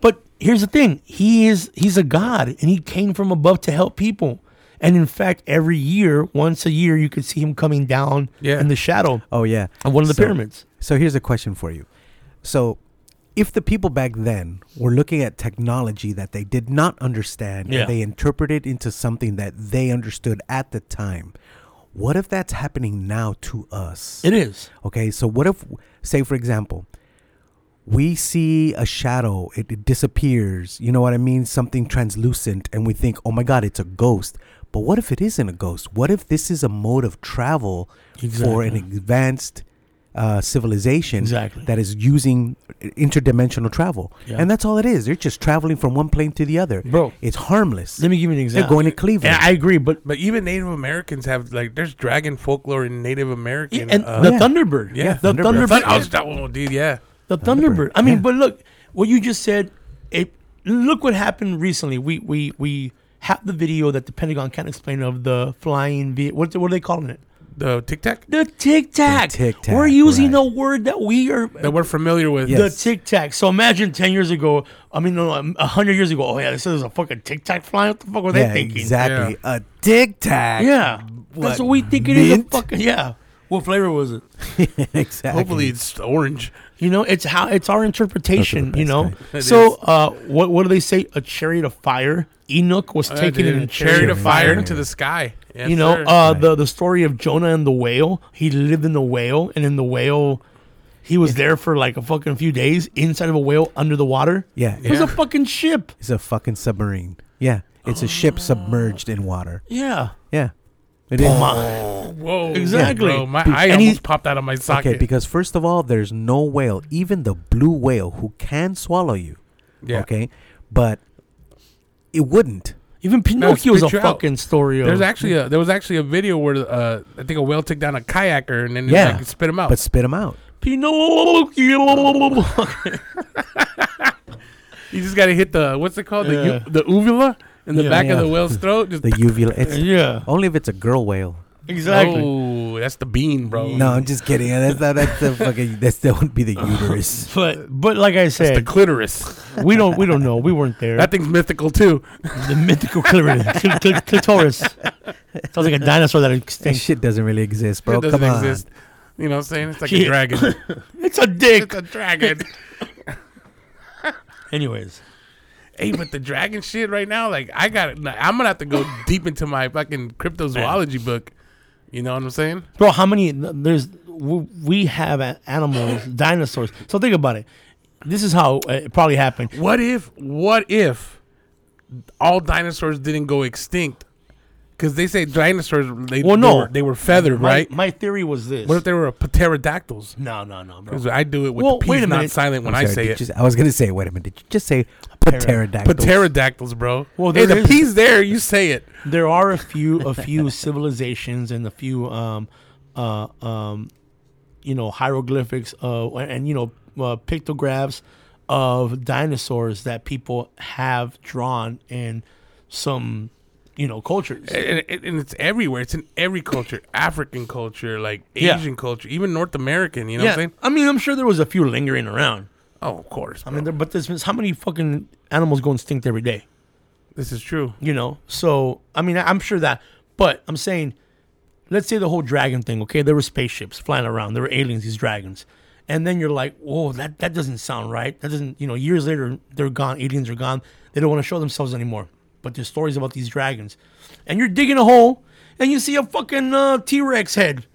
S4: But here's the thing. He is he's a god and he came from above to help people. And in fact, every year, once a year, you could see him coming down
S2: Yeah.
S4: in the shadow
S1: Oh yeah.
S4: of one of the
S1: So-
S4: pyramids.
S1: So here's a question for you. So if the people back then were looking at technology that they did not understand
S4: Yeah.
S1: and they interpreted into something that they understood at the time, what if that's happening now to us?
S4: It is.
S1: Okay, so what if, say, for example, we see a shadow, it, it disappears, you know what I mean? Something translucent, and we think, oh my God, it's a ghost. But what if it isn't a ghost? What if this is a mode of travel for an advanced uh, civilization
S4: Exactly.
S1: that is using interdimensional travel?
S4: Yeah.
S1: And that's all it is. They're just traveling from one plane to the other.
S4: Bro.
S1: It's harmless.
S4: Let me give you an example.
S1: They're going to Cleveland.
S4: And I agree, but
S2: But even Native Americans have like there's dragon folklore in Native American.
S4: and
S2: uh,
S4: the
S1: Yeah.
S4: Thunderbird,
S2: Yeah,
S4: the
S1: Thunderbird.
S4: Thunderbird,
S2: I was that one, dude. Yeah,
S4: the Thunderbird. I mean,
S1: Yeah.
S4: but look, what you just said. It look what happened recently. We we we have the video that the Pentagon can't explain of the flying. Ve- what what are they calling it?
S2: The Tic Tac
S4: The Tic Tac.
S1: The Tic Tac,
S4: We're using
S1: right.
S4: a word that we are.
S2: that we're familiar with.
S1: Yeah.
S4: The Tic Tac. So imagine ten years ago. I mean, no, no, a hundred years ago. Oh yeah, this is a fucking Tic Tac flying. What the fuck were
S1: yeah,
S4: they thinking?
S1: exactly. A tic tac.
S4: Yeah, that's what we think it is. A fucking yeah. What flavor was it?
S1: exactly.
S2: Hopefully it's orange.
S4: You know, it's how it's our interpretation. You know, so uh, what what do they say? A chariot of fire. Enoch was
S2: Uh,
S4: taken in a
S2: chariot
S4: chariot
S2: of fire into the sky. Yes,
S4: you know, uh,
S1: Right.
S4: the the story of Jonah and the whale. He lived in the whale, and in the whale, he was there for like a fucking few days inside of a whale under the water.
S1: Yeah,
S4: It was
S2: Yeah.
S4: a fucking ship.
S1: It's a fucking submarine. Yeah. It's a ship submerged in water.
S4: Yeah.
S1: Yeah. It is.
S2: whoa,
S4: Exactly.
S2: bro, my
S1: Be-
S2: eye
S4: and he-
S2: almost popped out of my socket.
S1: Okay, because first of all, there's no whale, even the blue whale, who can swallow you.
S2: yeah.
S1: Okay. But it wouldn't.
S4: Even Pinocchio's a
S2: spit you out.
S4: fucking story. Of,
S2: There's actually a there was actually a video where uh, I think a whale took down a kayaker and then
S1: Yeah.
S2: like, spit him out.
S1: But spit them out.
S4: Pinocchio.
S2: you just got to hit the what's it called the
S4: Yeah.
S2: u- the uvula in the
S4: Yeah.
S2: back of the whale's throat. Just
S1: The uvula. It's
S4: yeah.
S1: only if it's a girl whale.
S4: Exactly.
S2: Oh, that's the bean, bro.
S1: No, I'm just kidding. That's not, that's the fucking. That's that wouldn't be the uterus.
S4: But but like I said, that's the
S2: clitoris.
S4: we don't we don't know. We weren't there.
S2: That thing's mythical too.
S4: the mythical clitoris. cl- cl- clitoris. Sounds like a dinosaur that
S1: That shit doesn't really exist, bro.
S2: it doesn't
S1: Come on.
S2: exist. You know what I'm saying? It's like
S4: Shit.
S2: a dragon.
S4: It's a dick.
S2: it's a dragon.
S4: Anyways,
S2: Hey, but the dragon shit right now, like I got it. I'm gonna have to go deep into my fucking cryptozoology book. You know what I'm saying?
S4: Bro, how many? There's we have animals, dinosaurs. So think about it. This is how it probably happened.
S2: What if? What if all dinosaurs didn't go extinct? Because they say dinosaurs. They,
S4: Well,
S2: they
S4: no.
S2: were, they were feathered,
S4: My,
S2: right?
S4: My theory was this.
S2: what if they were pterodactyls?
S4: no, no, no, bro.
S2: Because I do it with
S4: Well,
S2: the
S4: wait
S2: P's not silent when
S1: I'm
S2: I say it.
S1: just- I was gonna say, wait a minute. Did you just say pterodactyls?
S2: Pterodactyls, bro.
S4: Well,
S2: hey, the
S4: is-
S2: P's there. You say it.
S4: there are a few a few civilizations and a few um uh um you know hieroglyphics uh and you know uh, pictographs of dinosaurs that people have drawn in some you know cultures.
S2: and, and- and it's everywhere. It's in every culture, African culture, like
S4: Yeah.
S2: Asian culture, even North American. You know
S4: yeah,
S2: what I'm saying?
S4: I mean, I'm sure there was a few lingering around.
S2: Oh, of course.
S4: I mean, there, but there's how many fucking animals go extinct every day?
S2: this is true.
S4: you know so i mean i'm sure that but i'm saying let's say the whole dragon thing okay there were spaceships flying around there were aliens these dragons and then you're like whoa that, that doesn't sound right that doesn't you know years later they're gone aliens are gone they don't want to show themselves anymore but there's stories about these dragons and you're digging a hole and you see a fucking uh, t-rex head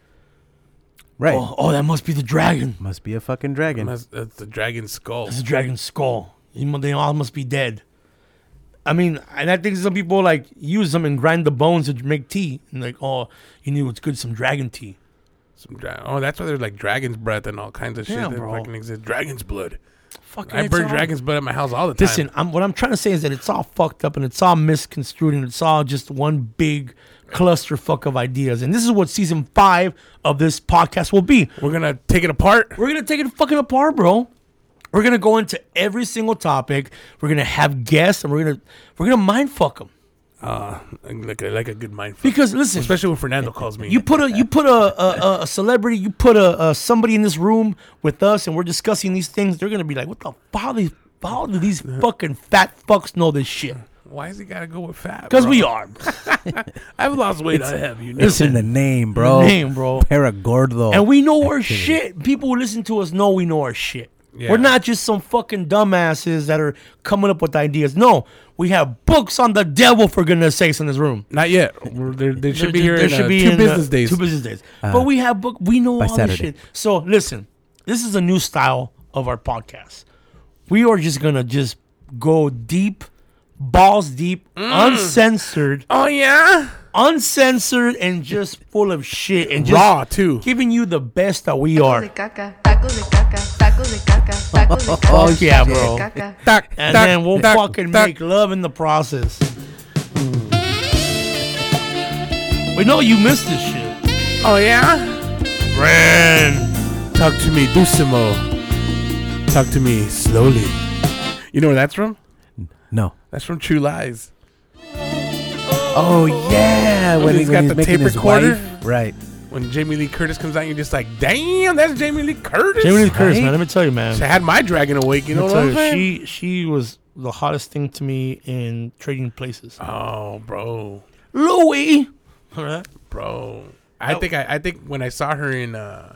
S1: Right.
S4: oh, oh that must be the dragon
S1: Must be a fucking dragon.
S2: That's, that's the dragon skull.
S4: It's a dragon's skull. You They all must be dead. I mean, and I think some people like use them and grind the bones to make tea. And like, oh, you knew it's good, some dragon tea.
S2: Some dra- oh, that's why there's like dragon's breath and all kinds of shit
S4: Yeah,
S2: that
S4: bro.
S2: fucking exist. Dragon's blood.
S4: Fucking
S2: I burn
S4: all-
S2: dragon's blood at my house all the time.
S4: Listen, I'm, what I'm trying to say is that it's all fucked up and it's all misconstrued and it's all just one big clusterfuck of ideas. And this is what season five of this podcast will be.
S2: we're gonna take it apart.
S4: We're gonna take it fucking apart, bro. We're gonna go into every single topic. We're gonna have guests, and we're gonna we're gonna mind fuck them.
S2: Uh, like a like a good mind.
S4: Because listen,
S2: especially when Fernando calls me.
S4: You put a you put a a, a- a celebrity, you put a, a somebody in this room with us, and we're discussing these things. They're gonna be like, "What the fuck? How, these, how do these fucking fat fucks know this shit?"
S2: Why has he gotta go with fat?
S4: Because we are.
S2: I've lost weight. I have. You know.
S1: It's in the name, bro.
S4: Name, bro.
S1: Paragordo.
S4: And we know our shit. People who listen to us know we know our shit.
S2: Yeah.
S4: We're not just some fucking dumbasses that are coming up with ideas. No, we have books on the devil for goodness sakes in this room.
S2: Not yet. There, they should be here
S4: there
S2: in
S4: should
S2: uh,
S4: be
S2: two
S4: in, uh,
S2: business days.
S4: Two business days. but we have book. We know all
S1: Saturday.
S4: this shit. So listen, this is a new style of our podcast. We are just gonna just go deep, balls deep, uncensored,
S2: oh yeah,
S4: uncensored, and just full of shit and just
S2: raw too.
S4: giving you the best that we
S5: Tacos
S4: are.
S5: de caca, tacos de caca, tacos de caca, tacos de caca.
S4: Oh, yeah, bro.
S5: caca.
S2: Tac,
S4: And
S2: tac,
S4: then we'll
S2: tac,
S4: fucking
S2: tac.
S4: make love in the process. Mm. We know you missed this shit.
S2: Oh yeah.
S4: Ren.
S2: Talk to me, Dusimo. Talk to me slowly. You know where that's from?
S1: no.
S2: That's from True Lies.
S1: Oh yeah, oh, when,
S2: he's
S1: he,
S2: got
S1: when he's
S2: the
S1: making
S2: tape
S1: his
S2: recorder?
S1: wife. Right.
S2: When Jamie Lee Curtis comes out, you're just like, damn, that's Jamie Lee Curtis.
S4: Jamie Lee Curtis, man. Let me tell you, man.
S2: She had my dragon awake. You know
S4: Let
S2: what I'm saying?
S4: she she was the hottest thing to me in trading places.
S2: oh, bro,
S4: Louis. All right.
S2: bro. I think I, I think when I saw her in uh,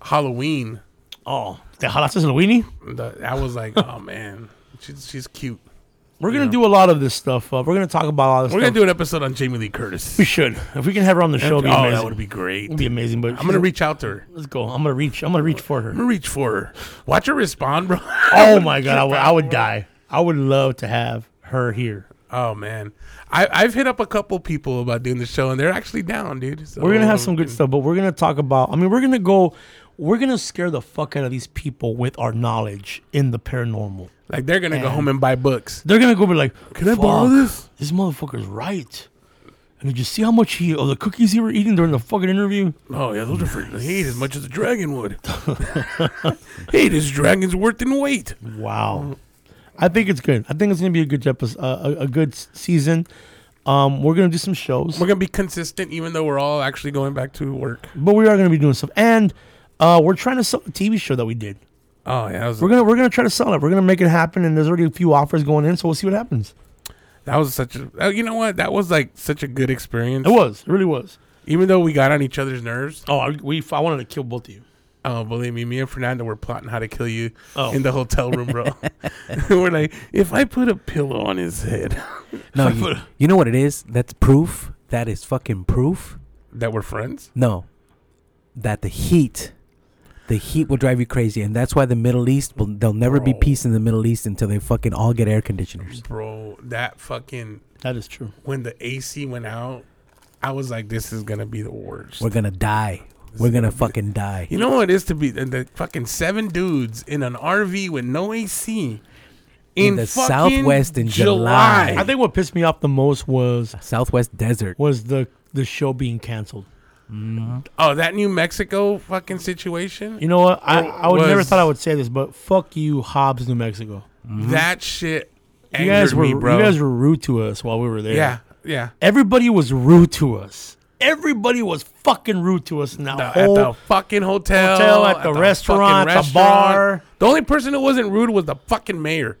S2: Halloween,
S4: Oh, the Halatas Louini.
S2: the, I was like, oh man, she's she's cute.
S4: We're gonna do a lot of this stuff. Uh, we're gonna talk about all this
S2: We're
S4: stuff.
S2: gonna do an episode on Jamie Lee Curtis.
S4: we should. If we can have her on the show, it'd be
S2: oh,
S4: amazing.
S2: that would be great.
S4: It'd be amazing. But
S2: I'm gonna reach out to her.
S4: Let's go. I'm gonna reach. I'm gonna reach for her.
S2: I'm gonna reach for her. Watch her respond, bro.
S4: Oh my god, I would, I would die. I would love to have her here.
S2: Oh man, I, I've hit up a couple people about doing the show, and they're actually down, dude. So,
S4: We're gonna have some good stuff, but we're gonna talk about. I mean, we're gonna go. We're gonna scare the fuck out of these people with our knowledge in the paranormal.
S2: Like they're gonna go home and buy books.
S4: They're gonna go be like,
S2: Can I borrow
S4: "Fuck,
S2: this?"
S4: This motherfucker's right. And did you see how much he of the cookies he were eating during the fucking interview?
S2: Oh yeah, those are for he ate as much as a dragon would. hey, this dragon's worth in weight.
S4: Wow. I think it's good. I think it's gonna be a good episode, uh, a, a good season. Um, we're gonna do some shows,
S2: We're gonna be consistent, even though we're all actually going back to work.
S4: but we are gonna be doing stuff, and uh, we're trying to sell a TV show that we did.
S2: Oh yeah, was,
S4: We're gonna we're gonna try to sell it. We're gonna make it happen, and there's already a few offers going in, so we'll see what happens.
S2: that was such a. uh, You know what? That was like such a good experience.
S4: It was, it really was.
S2: even though we got on each other's nerves.
S4: Oh, I, we I wanted to kill both of you.
S2: Oh, believe me, me and Fernando were plotting how to kill you
S4: Oh.
S2: in the hotel room, bro. we're like, if I put a pillow on his head,
S1: No, you, you know what it is? That's proof. That is fucking proof.
S2: that we're friends.
S1: No, that the heat, the heat will drive you crazy, and that's why the Middle East will. There'll never be peace in the Middle East until they fucking all get air conditioners.
S2: Bro, that fucking
S4: That is true.
S2: when the AC went out, I was like, this is gonna be the worst.
S1: We're gonna die. We're gonna fucking die.
S2: You know what it is to be the, the fucking seven dudes in an RV with no AC
S1: In the Southwest in July.
S4: I think what pissed me off the most was
S1: Southwest desert.
S4: was the the show being canceled. Mm-hmm.
S2: Oh, that New Mexico fucking situation.
S4: You know what? I, I would never thought I would say this, but fuck you, Hobbs, New Mexico. Mm-hmm.
S2: That shit
S4: You guys were
S2: me, bro.
S4: you guys were rude to us while we were there.
S2: yeah, yeah.
S4: Everybody was rude to us. Everybody was fucking rude to us
S2: The-
S4: whole
S2: at the fucking hotel,
S4: hotel, at the
S2: fucking
S4: restaurant, at the bar.
S2: The only person who wasn't rude was the fucking mayor.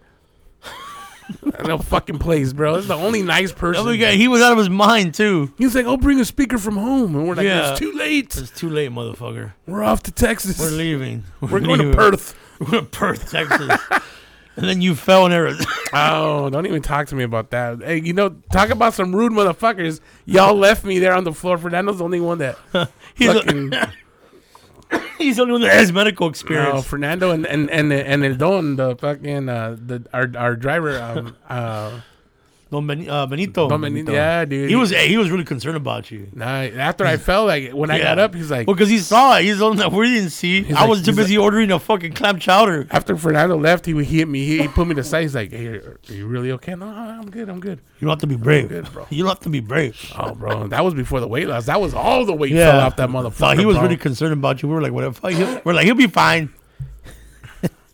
S2: no fucking place, bro. This is the only nice person.
S4: other guy, he was out of his mind too.
S2: He was like, "I'll bring a speaker from home," and we're like,
S4: Yeah.
S2: "It's too late.
S4: It's too late, motherfucker.
S2: We're off to Texas.
S4: We're leaving.
S2: We're going to
S4: leaving.
S2: Perth."
S4: We're going to Perth, Texas. and then you fell in Arizona.
S2: Oh, don't even talk to me about that. Hey, you know, talk about some rude motherfuckers. Y'all left me there on the floor. Fernando's the only one that
S4: He's,
S2: fucking.
S4: he's the only one that has medical experience. No.
S2: Fernando and and and and El Don, the fucking uh, the our our driver, um, uh,
S4: Don Ben- uh, Benito.
S2: Don Benito. yeah, dude.
S4: He was hey, he was really concerned about you.
S2: Nah, after I fell, like when I got up, he's like,
S4: Well, because he saw it. He's the one that we didn't see. I
S2: like-
S4: was too
S2: he's
S4: busy ordering a fucking clam chowder.
S2: after Fernando left, he he hit me. He, he put me to side. He's like, "Hey, are you really okay?" No, I'm good. I'm good.
S4: You don't have to be brave.
S2: Good, bro.
S4: You don't have to be brave.
S2: Oh, bro, that was before the weight loss. That was all the weight fell off that motherfucker.
S4: He was
S2: bro.
S4: really concerned about you. We were like, whatever. fuck, he'll- We're like, he'll be fine.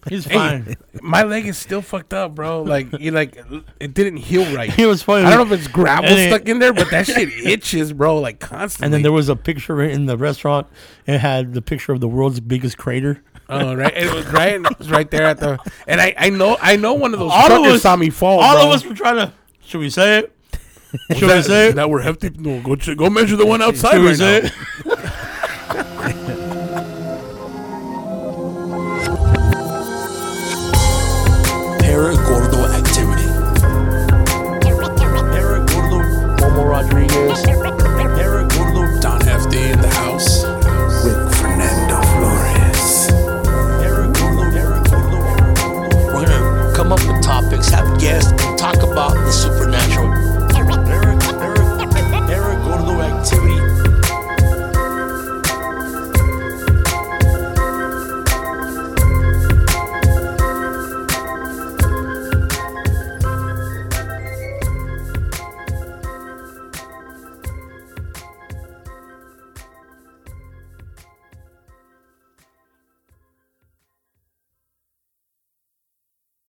S4: He's fine.
S2: Hey, my leg is still fucked up, bro. Like you like it didn't heal right.
S4: It was funny.
S2: I don't know if it's gravel
S4: And it-
S2: stuck in there, but that shit itches, bro, like constantly.
S4: And then there was a picture in the restaurant. It had the picture of the world's biggest crater.
S2: oh right, it was right, it was right there at the. And I, I know, I know one of those
S4: All of
S2: truckers
S4: us-
S2: saw me fall.
S4: All
S2: bro.
S4: of us were trying to. Should we say it? Should we say it?
S2: that we're hefty? No, go go measure the one outside
S4: Should we say
S2: now.
S4: it? Eric Gordo activity. Paragordo, Momo Rodriguez, Paragordo,
S2: Don FD in the house
S1: with Fernando Flores.
S4: Paragordo, Eric Gordo. We're gonna come up with topics, have guests, talk about the supernatural.